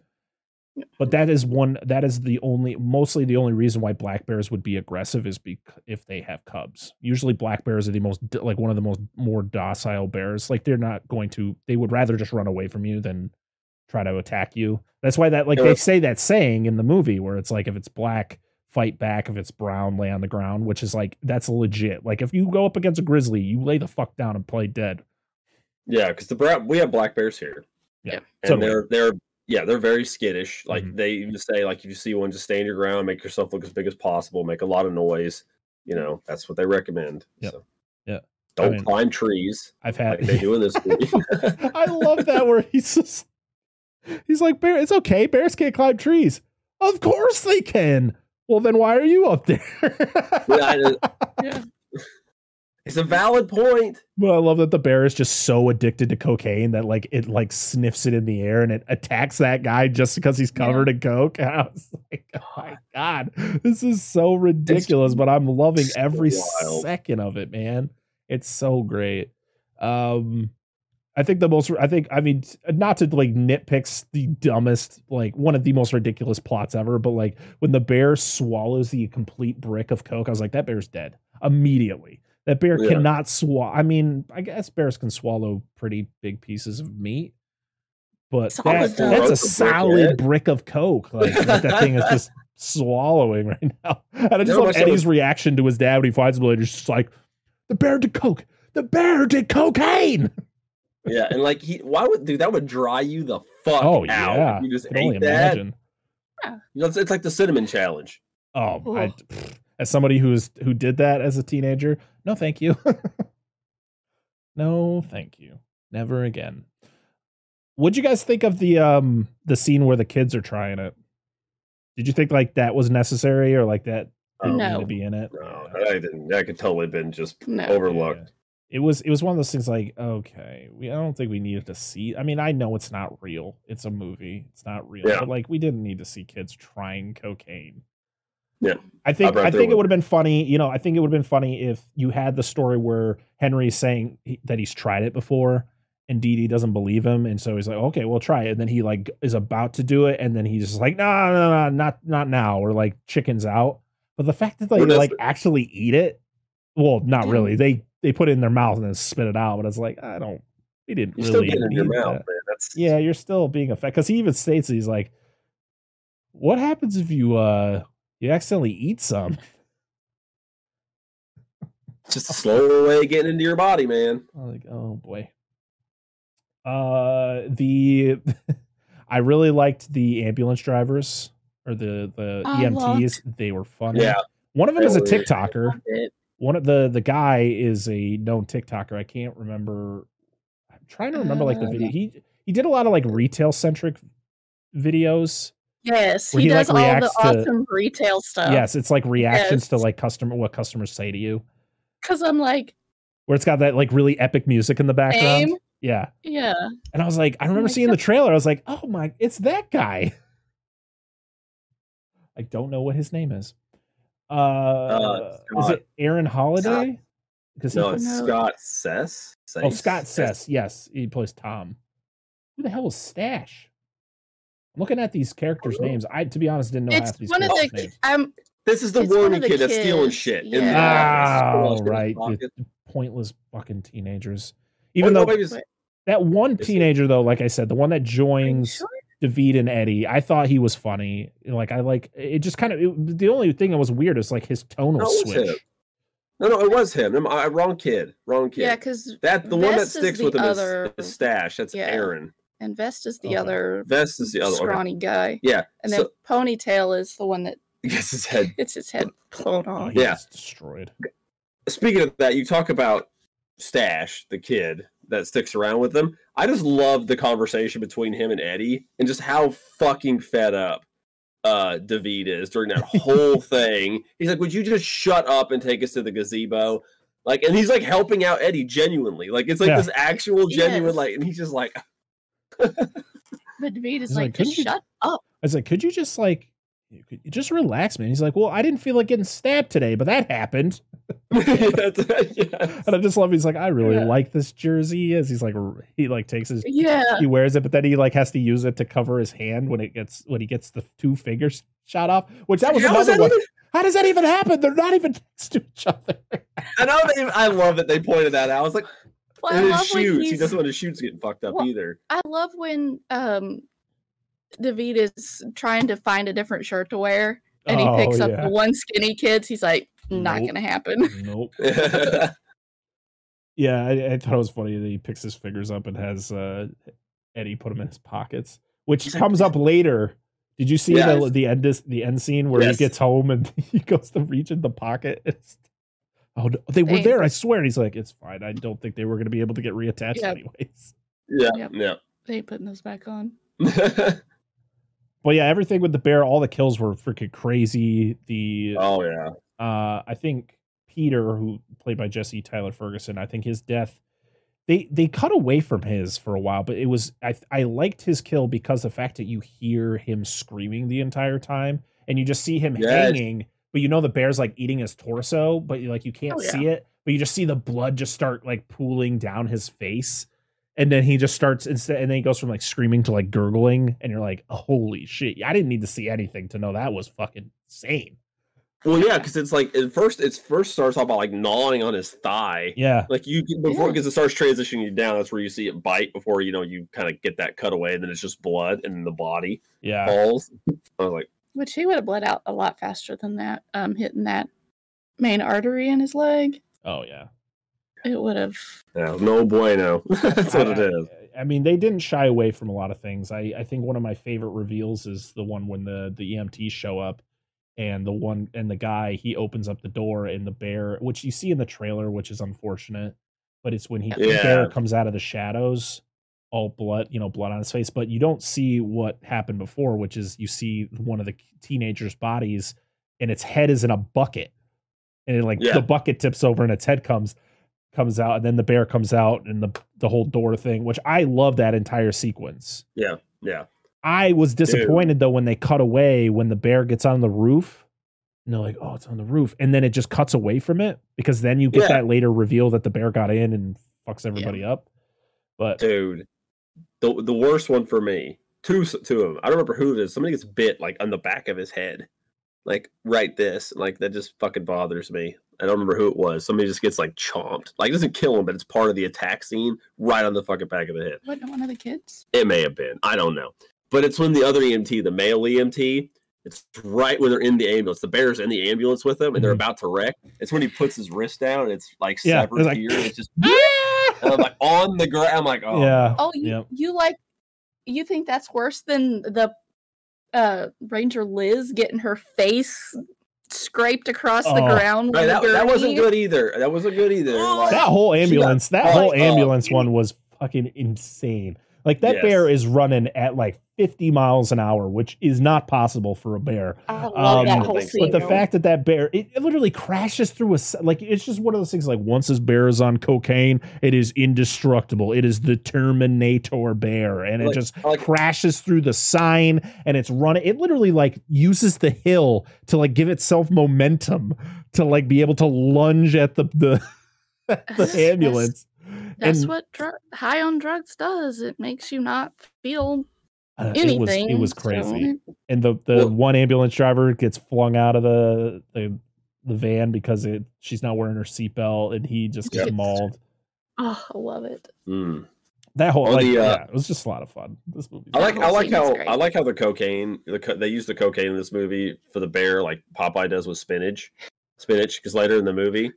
But that is one. That is the only, mostly the only reason why black bears would be aggressive is because if they have cubs. Usually, black bears are the most like one of the most more docile bears. Like they're not going to. They would rather just run away from you than try to attack you. That's why that like they say that saying in the movie where it's like if it's black, fight back. If it's brown, lay on the ground. Which is like that's legit. Like if you go up against a grizzly, you lay the fuck down and play dead. Yeah, because the brown we have black bears here. Yeah. and So do we. they're they're yeah they're very skittish. Like Mhm. they even say like if you see one, just stand your ground, make yourself look as big as possible, make a lot of noise. You know that's what they recommend. yeah So. Yeah. Don't mean- climb trees I've had. like they do in this movie. I love that where he's just he's like bear. It's okay. Bears can't climb trees. Of course they can. Well, then why are you up there? Yeah, Yeah. it's a valid point. Well, I love that the bear is just so addicted to cocaine that like it like sniffs it in the air and it attacks that guy just because he's covered in coke. And I was like, oh my god, this is so ridiculous, but I'm loving so every wild. second of it, man. It's so great. Um I think the most I think I mean not to like nitpicks the dumbest like one of the most ridiculous plots ever, but like when the bear swallows the complete brick of coke, I was like that bear's dead immediately. That bear Yeah. cannot swallow. I mean, I guess bears can swallow pretty big pieces of meat, but that, that's a Broke a brick, solid brick of coke. Like that, that thing is just swallowing right now. And I just You love Eddie's was- reaction to his dad when he finds him later. He's just like, the bear did coke. The bear did cocaine. Yeah, and like he, why would dude that would dry you the fuck Oh out? yeah, you just I can only ate that. imagine. You know, it's, it's like the cinnamon challenge. Oh, I, Ugh. as somebody who's who did that as a teenager, no, thank you. no, thank you. Never again. What'd you guys think of the um the scene where the kids are trying it? Did you think like that was necessary or like that didn't need No. to be in it? No, Yeah. that didn't. That could totally been just No. overlooked. It was it was one of those things like okay, we I don't think we needed to see. I mean, I know it's not real. It's a movie. It's not real. Yeah. But like we didn't need to see kids trying cocaine. Yeah. I think I think it would have been funny, you know, I think it would have been funny if you had the story where Henry's saying he, that he's tried it before and Dee Dee doesn't believe him and so he's like, "Okay, we'll try it." And then he like is about to do it and then he's just like, "No, no, no, not not now." Or like chickens out. But the fact that they like actually eat it, well, not really. They they put it in their mouth and then spit it out, but it's like, I don't we didn't You still really get it your need mouth, that. man. That's Yeah, you're still being affected because he even states he's like, "What happens if you uh you accidentally eat some?" just a slow way of getting into your body, man. I'm like, oh boy. Uh, the I really liked the ambulance drivers or the the I EMTs. They were funny. Yeah, One of them is a Really. TikToker. Loved it. One of the the guy is a known TikToker. I can't remember. I'm trying to remember like the Uh, video. He he did a lot of like retail centric videos. Yes, he, he, like, does all the to- awesome retail stuff. yes, it's like reactions to like customer what customers say to you. because I'm like, Where it's got that like really epic music in the background. Yeah. yeah, And I was like, I remember my seeing the trailer. I was like, oh my, it's that guy. I don't know what his name is. Uh, is it Aaron Holliday? Because No, Oh, it's no. Scott Seiss. oh Scott Seiss. Yes, he plays Tom. Who the hell is Stash? I'm looking at these characters' Oh. names. I, to be honest, didn't know It's half these one of the. names. Um, This is the warning of the kid that's stealing kids, shit in the yeah. Ah, office. right. The pointless fucking teenagers. Oh, Even no, though maybe it's- that one teenager, though, like I said, the one that joins sure? David and Eddie, I thought he was funny. Like I like it. Just kind of it, the only thing that was weird is like his tonal was switch. him. No, no, it was him. I'm- I, wrong kid. Wrong kid. Yeah, because that the one that Vest is sticks the with him is- other- is, Stash. That's Yeah. Aaron. and Vest is the Okay. other Vest is the other. Okay. scrawny guy, Yeah. and then so, Ponytail is the one that gets his head. It's his head blown Oh, off. he Yeah. was destroyed. Speaking of that, you talk about Stash, the kid that sticks around with them. I just love the conversation between him and Eddie, and just how fucking fed up uh David is during that whole thing. He's like, "Would you just shut up and take us to the gazebo?" Like, and he's like helping out Eddie genuinely. Like, it's like Yeah. this actual genuine. Yes. Like, and he's just like, But David is like, like, "Couldn't just you- shut up. I was like, could you just like, you could- you just relax, man? He's like, well, I didn't feel like getting stabbed today, but that happened. Yes. And I just love. He's like, I really Yeah. like this jersey. He is he's like, he like takes his, Yeah, he wears it, but then he like has to use it to cover his hand when it gets when he gets the two fingers shot off. Which that was How is another that one. even- How does that even happen? They're not even next to each other. I know they, I love that they pointed that out. I was like, well, I and his love when shoots. He doesn't want his shoots getting fucked up Well, either. I love when um David is trying to find a different shirt to wear and he Oh, picks up yeah. the one skinny kid's. He's like, not Nope. gonna happen. Nope. yeah, Yeah, I, I thought it was funny that he picks his fingers up and has uh, Eddie put them in his pockets, which comes up later. Did you see Yeah, the the end the end scene where Yes. he gets home and he goes to reach in the pocket? It's, oh, no, they were there! I swear. And he's like, it's fine. I don't think they were going to be able to get reattached Yeah. anyways. Yep. yeah. they ain't putting those back on. But yeah, everything with the bear, all the kills were freaking crazy. The oh yeah. uh I think Peter, who played by Jesse Tyler Ferguson, I think his death they they cut away from his for a while, but it was I I liked his kill because the fact that you hear him screaming the entire time and you just see him Yes. hanging, but you know the bear's like eating his torso, but you like you can't Oh, yeah. see it, but you just see the blood just start like pooling down his face. And then he just starts instead, and then he goes from like screaming to like gurgling, and you're like, "Holy shit!" I didn't need to see anything to know that was fucking insane. Well, yeah, because it's like at first, it's first starts off by like gnawing on his thigh. Yeah, Like you can- before Yeah. because it starts transitioning you down. That's where you see it bite before you know you kind of get that cut away, and then it's just blood, and the body yeah. falls. I was like, Which he would have bled out a lot faster than that, um, hitting that main artery in his leg. Oh yeah. It would have. yeah, no bueno. That's what it I- is. I mean, they didn't shy away from a lot of things. I, I think one of my favorite reveals is the one when the the EMTs show up, and the one and the guy he opens up the door and the bear, which you see in the trailer, which is unfortunate, but it's when he the bear comes out of the shadows, all blood, you know, blood on his face, but you don't see what happened before, which is you see one of the teenagers' bodies, and its head is in a bucket, and it, like Yeah. the bucket tips over and its head comes comes out and then the bear comes out and the the whole door thing which i love that entire sequence Yeah, yeah. i was disappointed though when they cut away when the bear gets on the roof and they're like oh it's on the roof and then it just cuts away from it because then you get Yeah. that later reveal that the bear got in and fucks everybody up but dude. The the worst one for me. Two two of them. I don't remember who it is. Somebody gets bit like on the back of his head, like write this. Like that just fucking bothers me. I don't remember who it was. Somebody just gets like chomped. Like it doesn't kill him, but it's part of the attack scene right on the fucking back of the head. Wasn't one of the kids? It may have been. I don't know. But it's when the other EMT, the male EMT, it's right when they're in the ambulance. The bear's in the ambulance with them and they're Mhm. about to wreck. It's when he puts his wrist down and it's like Yeah, severed it's like- here. and It's just and I'm like on the ground. I'm like, oh yeah Oh, you, Yep. you like you think that's worse than the uh Ranger Liz getting her face scraped across the Oh. ground? Right, with that, that wasn't good either. That wasn't good either. Oh, Like, that whole she got ambulance that whole up. ambulance one was fucking insane Like that Yes. bear is running at like 50 miles an hour, which is not possible for a bear. I love Um, that whole scene. But the fact that that bear, it, it literally crashes through a, like, it's just one of those things like once this bear is on cocaine, it is indestructible. It is the Terminator bear. And it just like- crashes through the sign and it's running. It literally like uses the hill to like give itself momentum to like be able to lunge at the, the, the That's- ambulance. That's and- what dr- high on drugs does. It makes you not feel Uh, anything. It was, it was so- crazy. and the the Well- one ambulance driver gets flung out of the the, the van because it she's not wearing her seatbelt and he just gets Yep. mauled. Oh, I love it. Mm. That whole like the, uh, yeah, it was just a lot of fun. This movie. I like I like how. I like how the cocaine the co- they use the cocaine in this movie for the bear like Popeye does with spinach, spinach because later in the movie,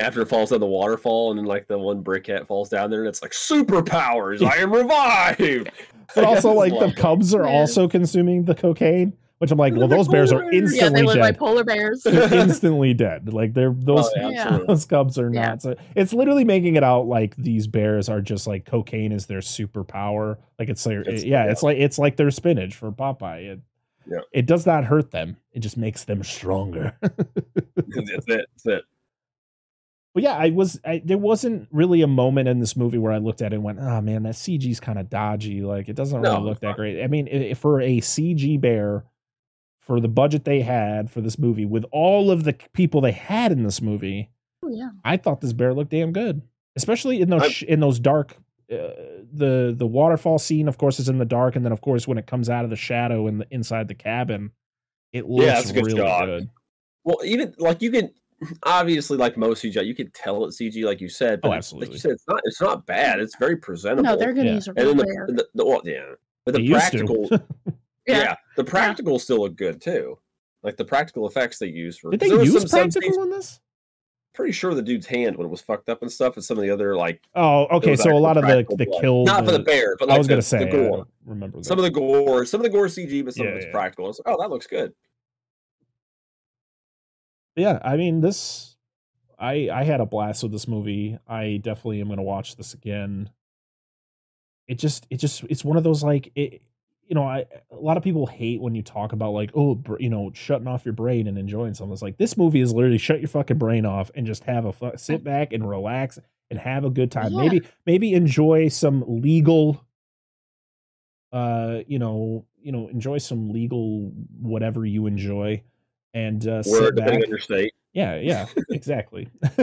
after it falls down the waterfall and then like the one brickhead falls down there and it's like superpowers, I am revived. But also like the cubs are Yeah. also consuming the cocaine, which I'm like, well, those bears are polar bears. Yeah, they instantly dead. like polar bears. They're instantly dead. Like they're oh, those Oh, yeah, Yeah. those cubs are Yeah. not. So it's literally making it out like these bears are just like cocaine is their superpower. Like it's like It's- yeah, yeah. it's like it's like their spinach for Popeye. It, Yeah. it does not hurt them. It just makes them stronger. That's it. That's it. But yeah, I was I, there wasn't really a moment in this movie where I looked at it and went, "Oh man, that CG's kind of dodgy. Like it doesn't really No, look that great." I mean, i- for a CG bear, for the budget they had for this movie, with all of the people they had in this movie, Oh, yeah. I thought this bear looked damn good, especially in those I'm- in those dark. Uh, the the waterfall scene, of course, is in the dark, and then of course when it comes out of the shadow in the inside the cabin, it looks that's a good really good. Well, even like you can obviously like most CGI, you can tell it's CG, like you said. Oh, But it's- absolutely. Like you said, it's not. It's not bad. It's very presentable. No, they're gonna Yeah. use a and then the, bear. the, the well, yeah, but the used to. practical, Yeah. yeah. the practical still look good too. Like the practical effects they used for. Did 'cause they use some- some practical scenes- in this? Pretty sure the dude's hand when it was fucked up and stuff, and some of the other like Oh, okay. So a lot of the practical the blood. kill. not for the- the bear, but like I was gonna the say the gore. remember that. Some of the gore, some of the gore CG, but some Yeah, of it's yeah. practical. It's like, oh, that looks good. Yeah, I mean this. I I had a blast with this movie. I definitely am gonna watch this again. It just it just it's one of those like it. You know, I a lot of people hate when you talk about like oh you know shutting off your brain and enjoying something. It's like this movie is literally shut your fucking brain off and just have a fu- sit back and relax and have a good time. Yeah. Maybe maybe enjoy some legal uh you know you know enjoy some legal whatever you enjoy and uh sit Word, back depending on your state. yeah yeah exactly.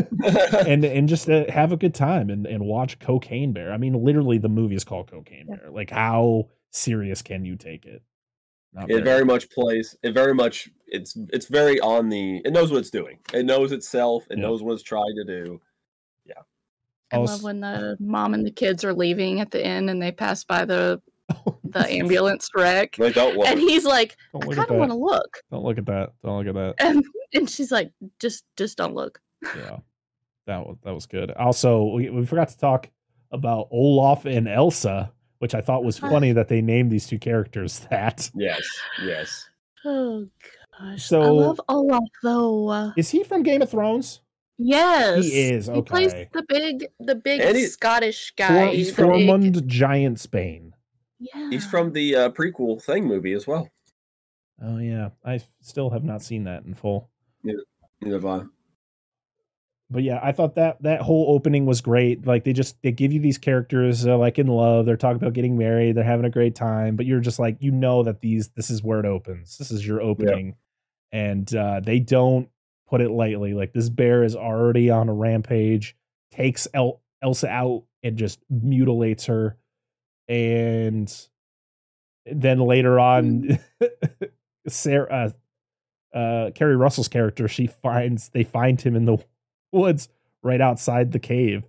And and just uh, have a good time and and watch cocaine bear. I mean literally the movie is called cocaine bear. Like how serious can you take it? Not it very. much plays it very much it's it's very on the it knows what it's doing. It knows itself it Yeah. knows what it's trying to do. Yeah. I Also- love when the mom and the kids are leaving at the end and they pass by the the ambulance wreck. like don't look And he's like, don't I look kind of want that to look. don't look at that don't look at that And and she's like, just just don't look. yeah that was that was good also we, we forgot to talk about olaf and elsa which i thought was funny that they named these two characters that yes yes Oh gosh. I So- love Olaf though. is he from game of thrones Yes. he is He plays okay the big the big And he- Scottish guy. he's the from- big- Formund Giant Spain. Yeah. he's from the uh, prequel thing movie as well Oh yeah, I still have not seen that in full. Neither have I. But yeah, I thought that that whole opening was great. Like they just they give you these characters uh, like in love. They're talking about getting married. They're having a great time. But you're just like you know that these this is where it opens. This is your opening, and uh, they don't put it lightly. Like this bear is already on a rampage. Takes El- Elsa out and just mutilates her, and then later on, Sarah, uh, uh, Keri Russell's character, she finds they find him in the woods right outside the cave.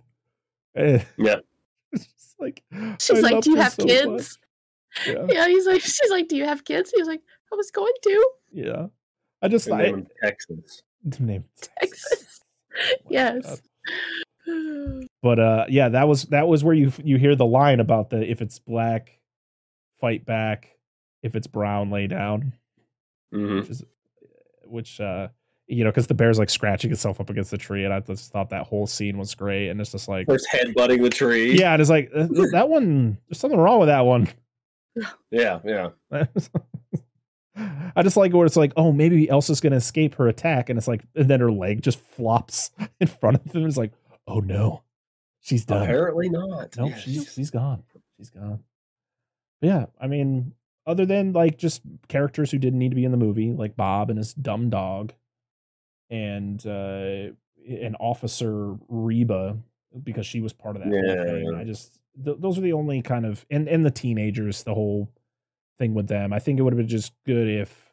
Eh, Yeah. just like She's like, Do you have so kids? Yeah, Yeah, he's like, she's like, Do you have kids? He's like, I was going to yeah. I just Her I, name is Texas. name Texas. Oh Yes. God. But uh, yeah, that was that was where you you hear the line about the if it's black, fight back. If it's brown, lay down. hmm which is which uh you know, because the bear's like scratching itself up against the tree, and I just thought that whole scene was great. And it's just like, First headbutting the tree. yeah, and it's like uh, that one. There's something wrong with that one. Yeah, yeah. I just like where it's like, oh, maybe Elsa's gonna escape her attack, and it's like, and then her leg just flops in front of him. It's like, oh no, she's done. Apparently not. No, Yeah, she's she's gone. She's gone. But yeah, I mean, other than like just characters who didn't need to be in the movie, like Bob and his dumb dog, and uh an officer Reba, because she was part of that whole thing. Yeah. I just th- those are the only kind of and and the teenagers, the whole thing with them. I think it would have been just good if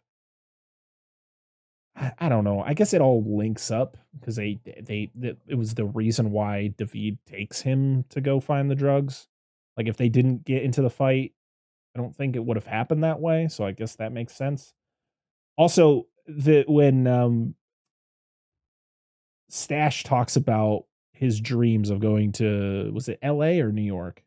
I, I don't know. I guess it all links up because they they th- it was the reason why David takes him to go find the drugs. Like if they didn't get into the fight, I don't think it would have happened that way. So I guess that makes sense. Also, the when um Stash talks about his dreams of going to was it L.A. or New York,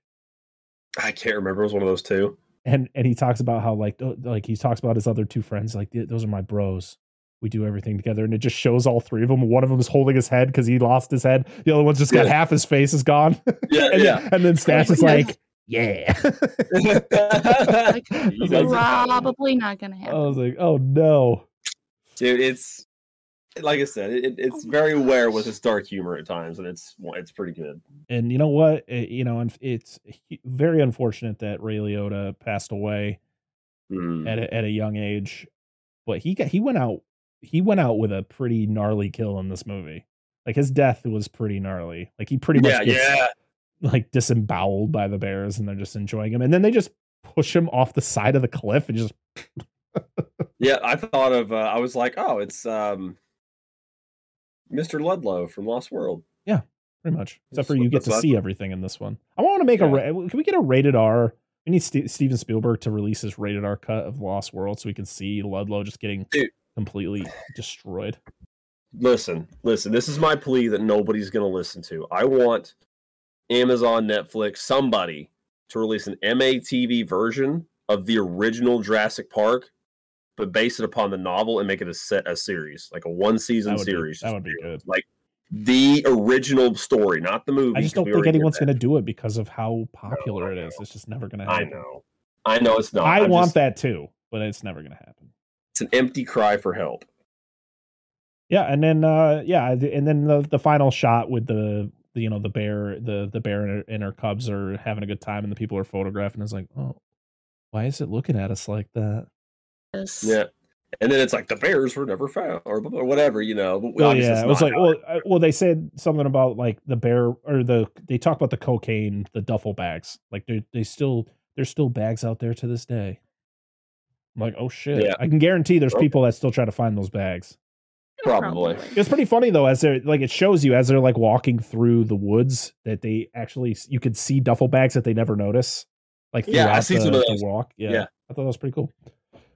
I can't remember. It was one of those two. and and he talks about how like like he talks about his other two friends like those are my bros. We do everything together, and it just shows all three of them. One of them is holding his head because he lost his head. The other one's just got Yeah. half his face is gone. Yeah, and, yeah. then, and then Stash is like, yeah. Like, I was like, probably not gonna happen. I was like, oh no. Dude, it's like I said, it, it's very aware with its dark humor at times, and it's it's pretty good. And you know what? It- you know, and it's very unfortunate that Ray Liotta passed away Mm. at a, at a young age, but he got he went out he went out with a pretty gnarly kill in this movie. Like his death was pretty gnarly. Like he pretty much Yeah, gets yeah. like disemboweled by the bears, and they're just enjoying him. And then they just push him off the side of the cliff and just Yeah, I thought of. Uh, I was like, oh, it's um, Mr. Ludlow from Lost World. Yeah, pretty much. Except for you get to see everything in this one. I want to make a. Ra- can we get a rated R? We need Ste Steven Spielberg to release his rated R cut of Lost World so we can see Ludlow just getting Dude. Completely destroyed. Listen, listen. This is my plea that nobody's going to listen to. I want Amazon, Netflix, somebody to release an MATV version of the original Jurassic Park, but base it upon the novel and make it a set a series, like a one season would be- series. that would be good. Like the original story, not the movie. I just don't think anyone's going to do it because of how popular I it is. It's just never going to happen. I know. I know it's not. I I'm want just- that too, but it's never going to happen. It's an empty cry for help. Yeah, and then uh yeah, and then the the final shot with the, the you know the bear the the bear and her, and her cubs are having a good time and the people are photographing. It's like, oh, why is it looking at us like that? Yes. Yeah. And then it's like the bears were never found, or, or whatever, you know. But Oh yeah, it was like well, it- uh, well they said something about like the bear or the they talk about the cocaine, the duffel bags. Like they they still there's still bags out there to this day. I'm like, oh shit! Yeah. I can guarantee there's people that still try to find those bags. probably. It's pretty funny though, as they're like it shows you as they're like walking through the woods that they actually you could see duffel bags that they never notice, like Yeah, I see the, some of the those. walk. Yeah, Yeah. I thought that was pretty cool.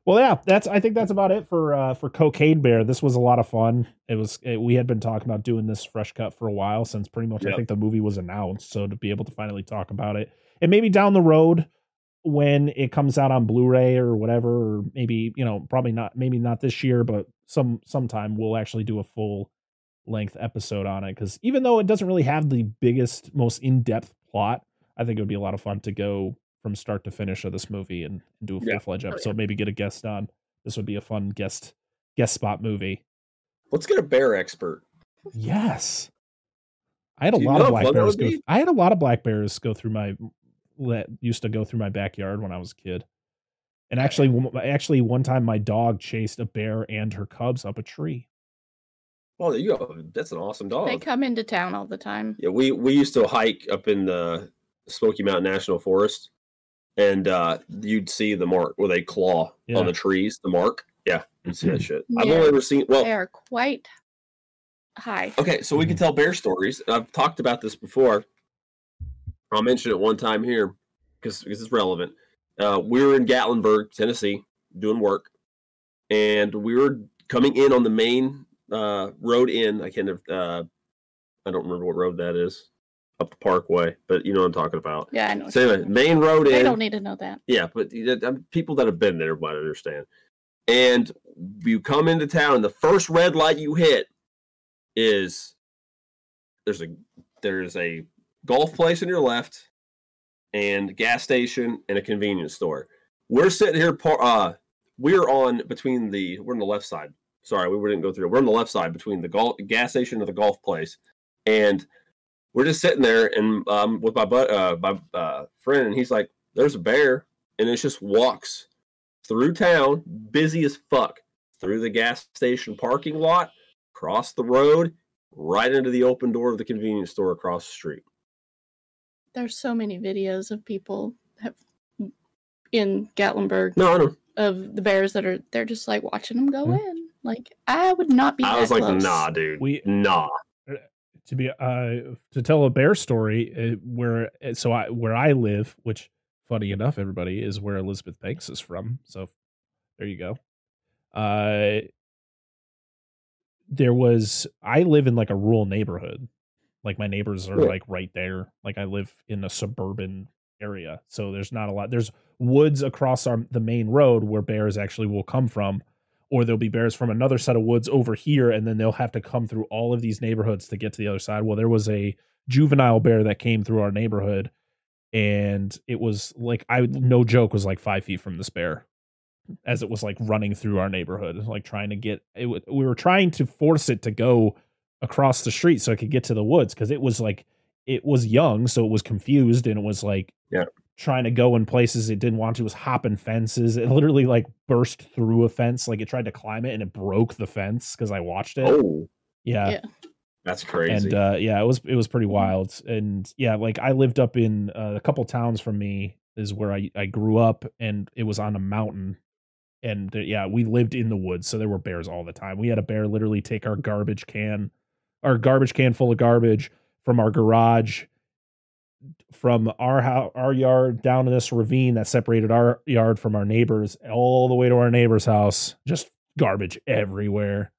Well, yeah, that's I think that's about it for uh for Cocaine Bear. This was a lot of fun. It was it, we had been talking about doing this fresh cut for a while since pretty much I think the movie was announced. So to be able to finally talk about it, and maybe down the road when it comes out on Blu-ray or whatever, or maybe you know probably not maybe not this year, but some sometime we'll actually do a full length episode on it because even though it doesn't really have the biggest most in-depth plot i think it would be a lot of fun to go from start to finish of this movie and, and do a Yeah. full-fledged oh, yeah. episode maybe get a guest on this would be a fun guest guest spot movie Let's get a bear expert. yes i had a lot of black bears go i had a lot of black bears go through my that used to go through my backyard when i was a kid and actually one- actually one time my dog chased a bear and her cubs up a tree Well, there you go. That's an awesome dog. They come into town all the time. Yeah, we we used to hike up in the Smoky Mountain National Forest, and uh you'd see the mark where they claw Yeah. on the trees. The mark, yeah, you'd see that shit. I've only ever seen. Well, They are quite high. okay, so we can tell bear stories. I've talked about this before. I'll mention it one time here because because it's relevant. Uh, we were in Gatlinburg, Tennessee, doing work, and we were coming in on the main uh, road in. I can't. Uh, I don't remember what road that is. Up the Parkway, but you know what I'm talking about. Yeah, I know. So anyway, main road in. I don't need to know that. Yeah, but um, people that have been there might understand. and you come into town, and the first red light you hit is there's a there's a golf place on your left, and gas station and a convenience store. We're sitting here. par- Uh, we're on between the we're on the left side. Sorry, we didn't go through. We're on the left side between the gas station and the golf place, and we're just sitting there and um with my but uh my uh friend, and he's like, "There's a bear," and it just walks through town, busy as fuck, through the gas station parking lot, across the road, right into the open door of the convenience store across the street. There's so many videos of people have, in Gatlinburg No, I know. of the bears that are they're just like watching them go Hmm. in. Like I would not be. I that was like, close. nah, dude. We- nah. to be uh to tell a bear story uh, where uh, so I where I live, which funny enough, everybody is where Elizabeth Banks is from. So there you go. Uh, there was I live in like a rural neighborhood. Like my neighbors are Yeah. like right there. Like I live in a suburban area, so there's not a lot. There's woods across our the main road where bears actually will come from, or there'll be bears from another set of woods over here, and then they'll have to come through all of these neighborhoods to get to the other side. Well, there was a juvenile bear that came through our neighborhood, and it was like I no joke was like five feet from this bear as it was like running through our neighborhood, like trying to get it. We were trying to force it to go across the street so it could get to the woods because it was like it was young, so it was confused and it was like Yeah. trying to go in places it didn't want to. It was hopping fences. It literally like burst through a fence, like it tried to climb it and it broke the fence because I watched it. Oh, yeah. Yeah. that's crazy. And uh, yeah, it was it was pretty Mhm. wild. And yeah, like I lived up in uh, a couple towns from me is where I I grew up, and it was on a mountain. And there- yeah, we lived in the woods, so there were bears all the time. We had a bear literally take our garbage can, our garbage can full of garbage from our garage, from our house, our yard down to this ravine that separated our yard from our neighbors, all the way to our neighbor's house. Just garbage everywhere.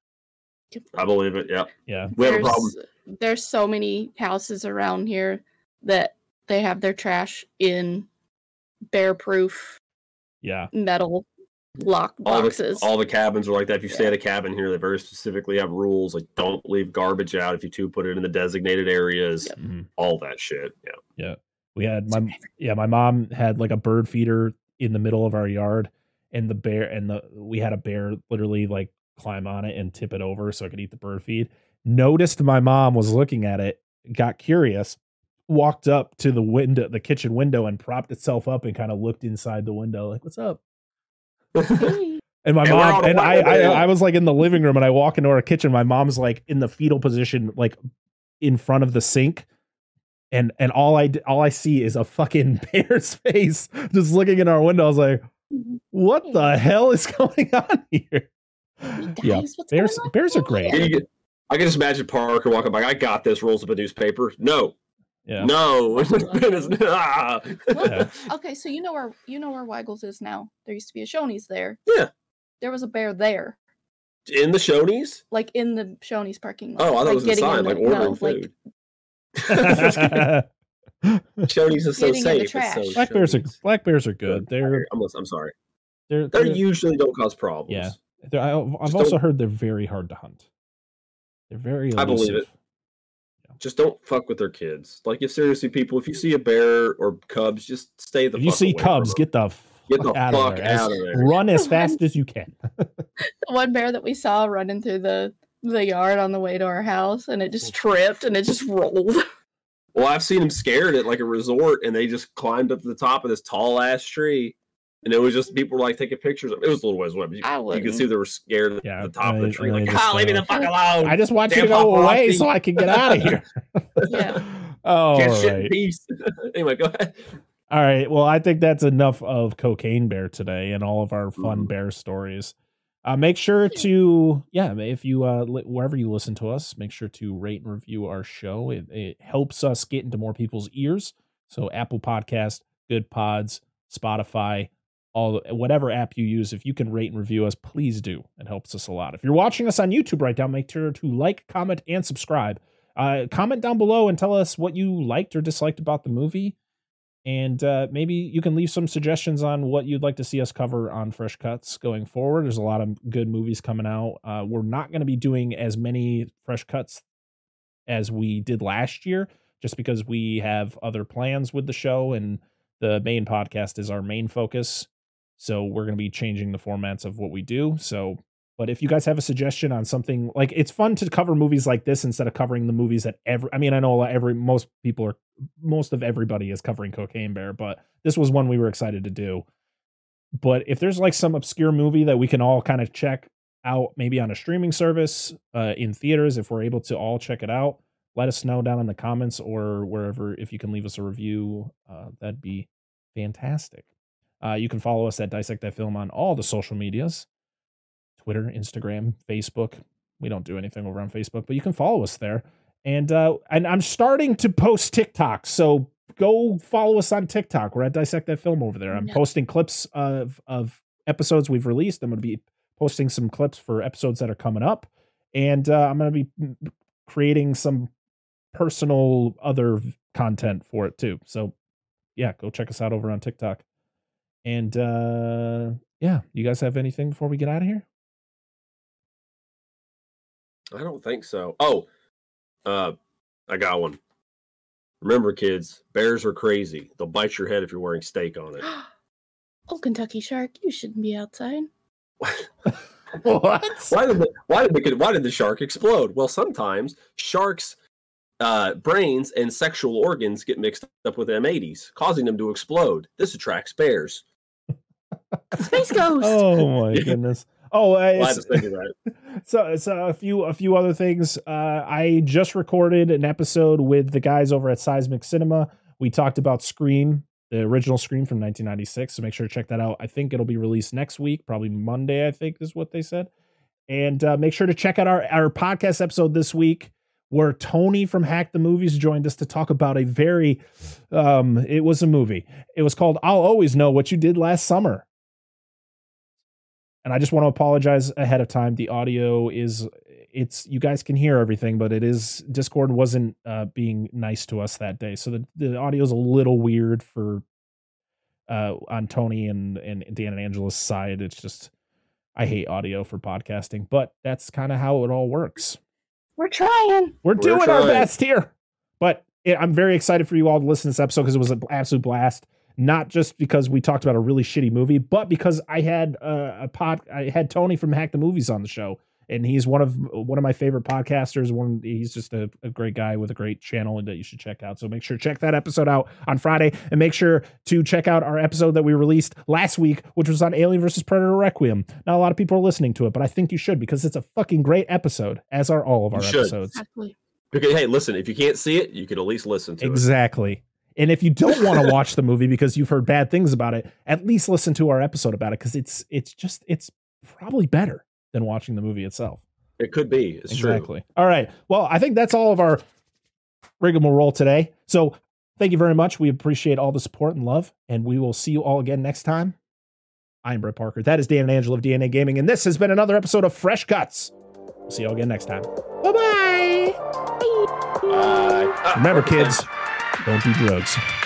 I believe it. Yeah, Yeah, we have a problem. There's so many houses around here that they have their trash in bear proof yeah. metal lock All the, boxes. all the cabins are like that. If you stay at a cabin here, they very specifically have rules like don't leave garbage out. If you do, put it in the designated areas. Yep. mhm. All that shit. Yeah. Yeah. We had my my yeah, my mom had like a bird feeder in the middle of our yard, and the bear and the we had a bear literally like climb on it and tip it over so I could eat the bird feed. Noticed my mom was looking at it, got curious, walked up to the window, the kitchen window, and propped itself up and kind of looked inside the window, like, "What's up?" Hey, And my And mom and I, I. I was like in the living room and I walk into our kitchen. My mom's like in the fetal position, like in front of the sink. And and all I d- all I see is a fucking bear's face just looking in our window. I was like, what the hell is going on here? Yeah. guys, what's Bears bears are great. Can you get- I can just imagine Parker walking by. I got this. Rolls up a newspaper. No, Yeah. no. Ah. Yeah. Okay, so you know where you know where Weigels is now. There used to be a Shoney's there. Yeah. There was a bear there, In the Shoney's? like in the Shoney's parking lot. Oh, I thought like it was a getting sign, in like the- ordering no, like food. Shoney's is so Getting the safe. It's so trash. black bears are black bears are good. They're I'm, I'm sorry. they're, They they're, usually don't cause problems. yeah. I, I've Just also don't- heard they're very hard to hunt. They're very I believe elusive. Just don't fuck with their kids. Like, if seriously, people, if you see a bear or cubs, just stay the If you fuck see away from cubs, them. get the Get the fuck out fuck of there. Out of there. Run as fast as you can. the one bear that we saw running through the the yard on the way to our house, and it just tripped and it just rolled. Well, I've seen them scared at like a resort, and they just climbed up to the top of this tall ass tree, and it was just people were like taking pictures. of It It was a little ways away, but you, I you could see they were scared at Yeah, the top of the tree, I like, just, "Ah, leave me the fuck alone! I just want you to Damn go away so I can get out of here. Yeah. oh, Can't shit in right. peace." anyway, go ahead. All right. Well, I think that's enough of Cocaine Bear today and all of our fun Mhm. bear stories. Uh, make sure to, yeah, if you, uh, li- wherever you listen to us, make sure to rate and review our show. It, it helps us get into more people's ears. So, Apple Podcast, Goodpods, Spotify, all whatever app you use, if you can rate and review us, please do. It helps us a lot. If you're watching us on YouTube right now, make sure to like, comment, and subscribe. Uh, comment down below and tell us what you liked or disliked about the movie And uh, maybe you can leave some suggestions on what you'd like to see us cover on Fresh Cuts going forward. There's a lot of good movies coming out. Uh, we're not going to be doing as many Fresh Cuts as we did last year, just because we have other plans with the show and the main podcast is our main focus. So we're going to be changing the formats of what we do. So but if you guys have a suggestion on something like it's fun to cover movies like this instead of covering the movies that every I mean I know every most people are most of everybody is covering Cocaine Bear, but this was one we were excited to do. But if there's like some obscure movie that we can all kind of check out maybe on a streaming service uh, in theaters if we're able to all check it out, let us know down in the comments or wherever if you can leave us a review, uh, that'd be fantastic. Uh, you can follow us at Dissect That Film on all the social medias. Twitter, Instagram, Facebook. We don't do anything over on Facebook, but you can follow us there. And uh, and I'm starting to post TikTok, so go follow us on TikTok. We're at Dissect That Film over there. I'm posting clips of of episodes we've released. I'm going to be posting some clips for episodes that are coming up, and uh, I'm going to be creating some personal other content for it too. So yeah, go check us out over on TikTok. And uh yeah, you guys have anything before we get out of here? I don't think so. Oh, uh, I got one. Remember, kids, bears are crazy. They'll bite your head if you're wearing steak on it. oh, Kentucky Shark, you shouldn't be outside. what? Why did the why did the why did the shark explode? Well, sometimes sharks' uh, brains and sexual organs get mixed up with M80s, causing them to explode. This attracts bears. Space Ghost. Oh my goodness. Oh, uh, Glad to think of that. so so a few a few other things. Uh, I just recorded an episode with the guys over at Seismic Cinema. We talked about Scream, the original Scream from 1996. So make sure to check that out. I think it'll be released next week, probably Monday. I think is what they said. And uh, make sure to check out our our podcast episode this week where Tony from Hack the Movies joined us to talk about a very um it was a movie. It was called I'll Always Know What You Did Last Summer. And I just want to apologize ahead of time. The audio is it's you guys can hear everything, but it is Discord wasn't uh being nice to us that day. So the, the audio is a little weird for uh on Tony and and Dan and Angela's side. It's just I hate audio for podcasting, but that's kind of how it all works. We're trying. We're, We're doing our best here. But it, I'm very excited for you all to listen to this episode because it was an absolute blast. Not just because we talked about a really shitty movie, but because I had uh, a pod, I had Tony from Hack the Movies on the show, and he's one of one of my favorite podcasters. One, he's just a, a great guy with a great channel that you should check out. So make sure to check that episode out on Friday, and make sure to check out our episode that we released last week, which was on Alien versus Predator Requiem. Not a lot of people are listening to it, but I think you should because it's a fucking great episode, as are all of our You episodes. Exactly. Because hey, listen, if you can't see it, you can at least listen to it. Exactly. And if you don't want to watch the movie because you've heard bad things about it, at least listen to our episode about it because it's it's just it's probably better than watching the movie itself. It could be. It's true. exactly. All right. Well, I think that's all of our rigmarole today. So thank you very much. We appreciate all the support and love, and we will see you all again next time. I'm Brett Parker. That is Dan and Angela of DNA Gaming, and this has been another episode of Fresh Cuts. We'll see you all again next time. Bye bye. Bye. Remember, kids, don't do drugs.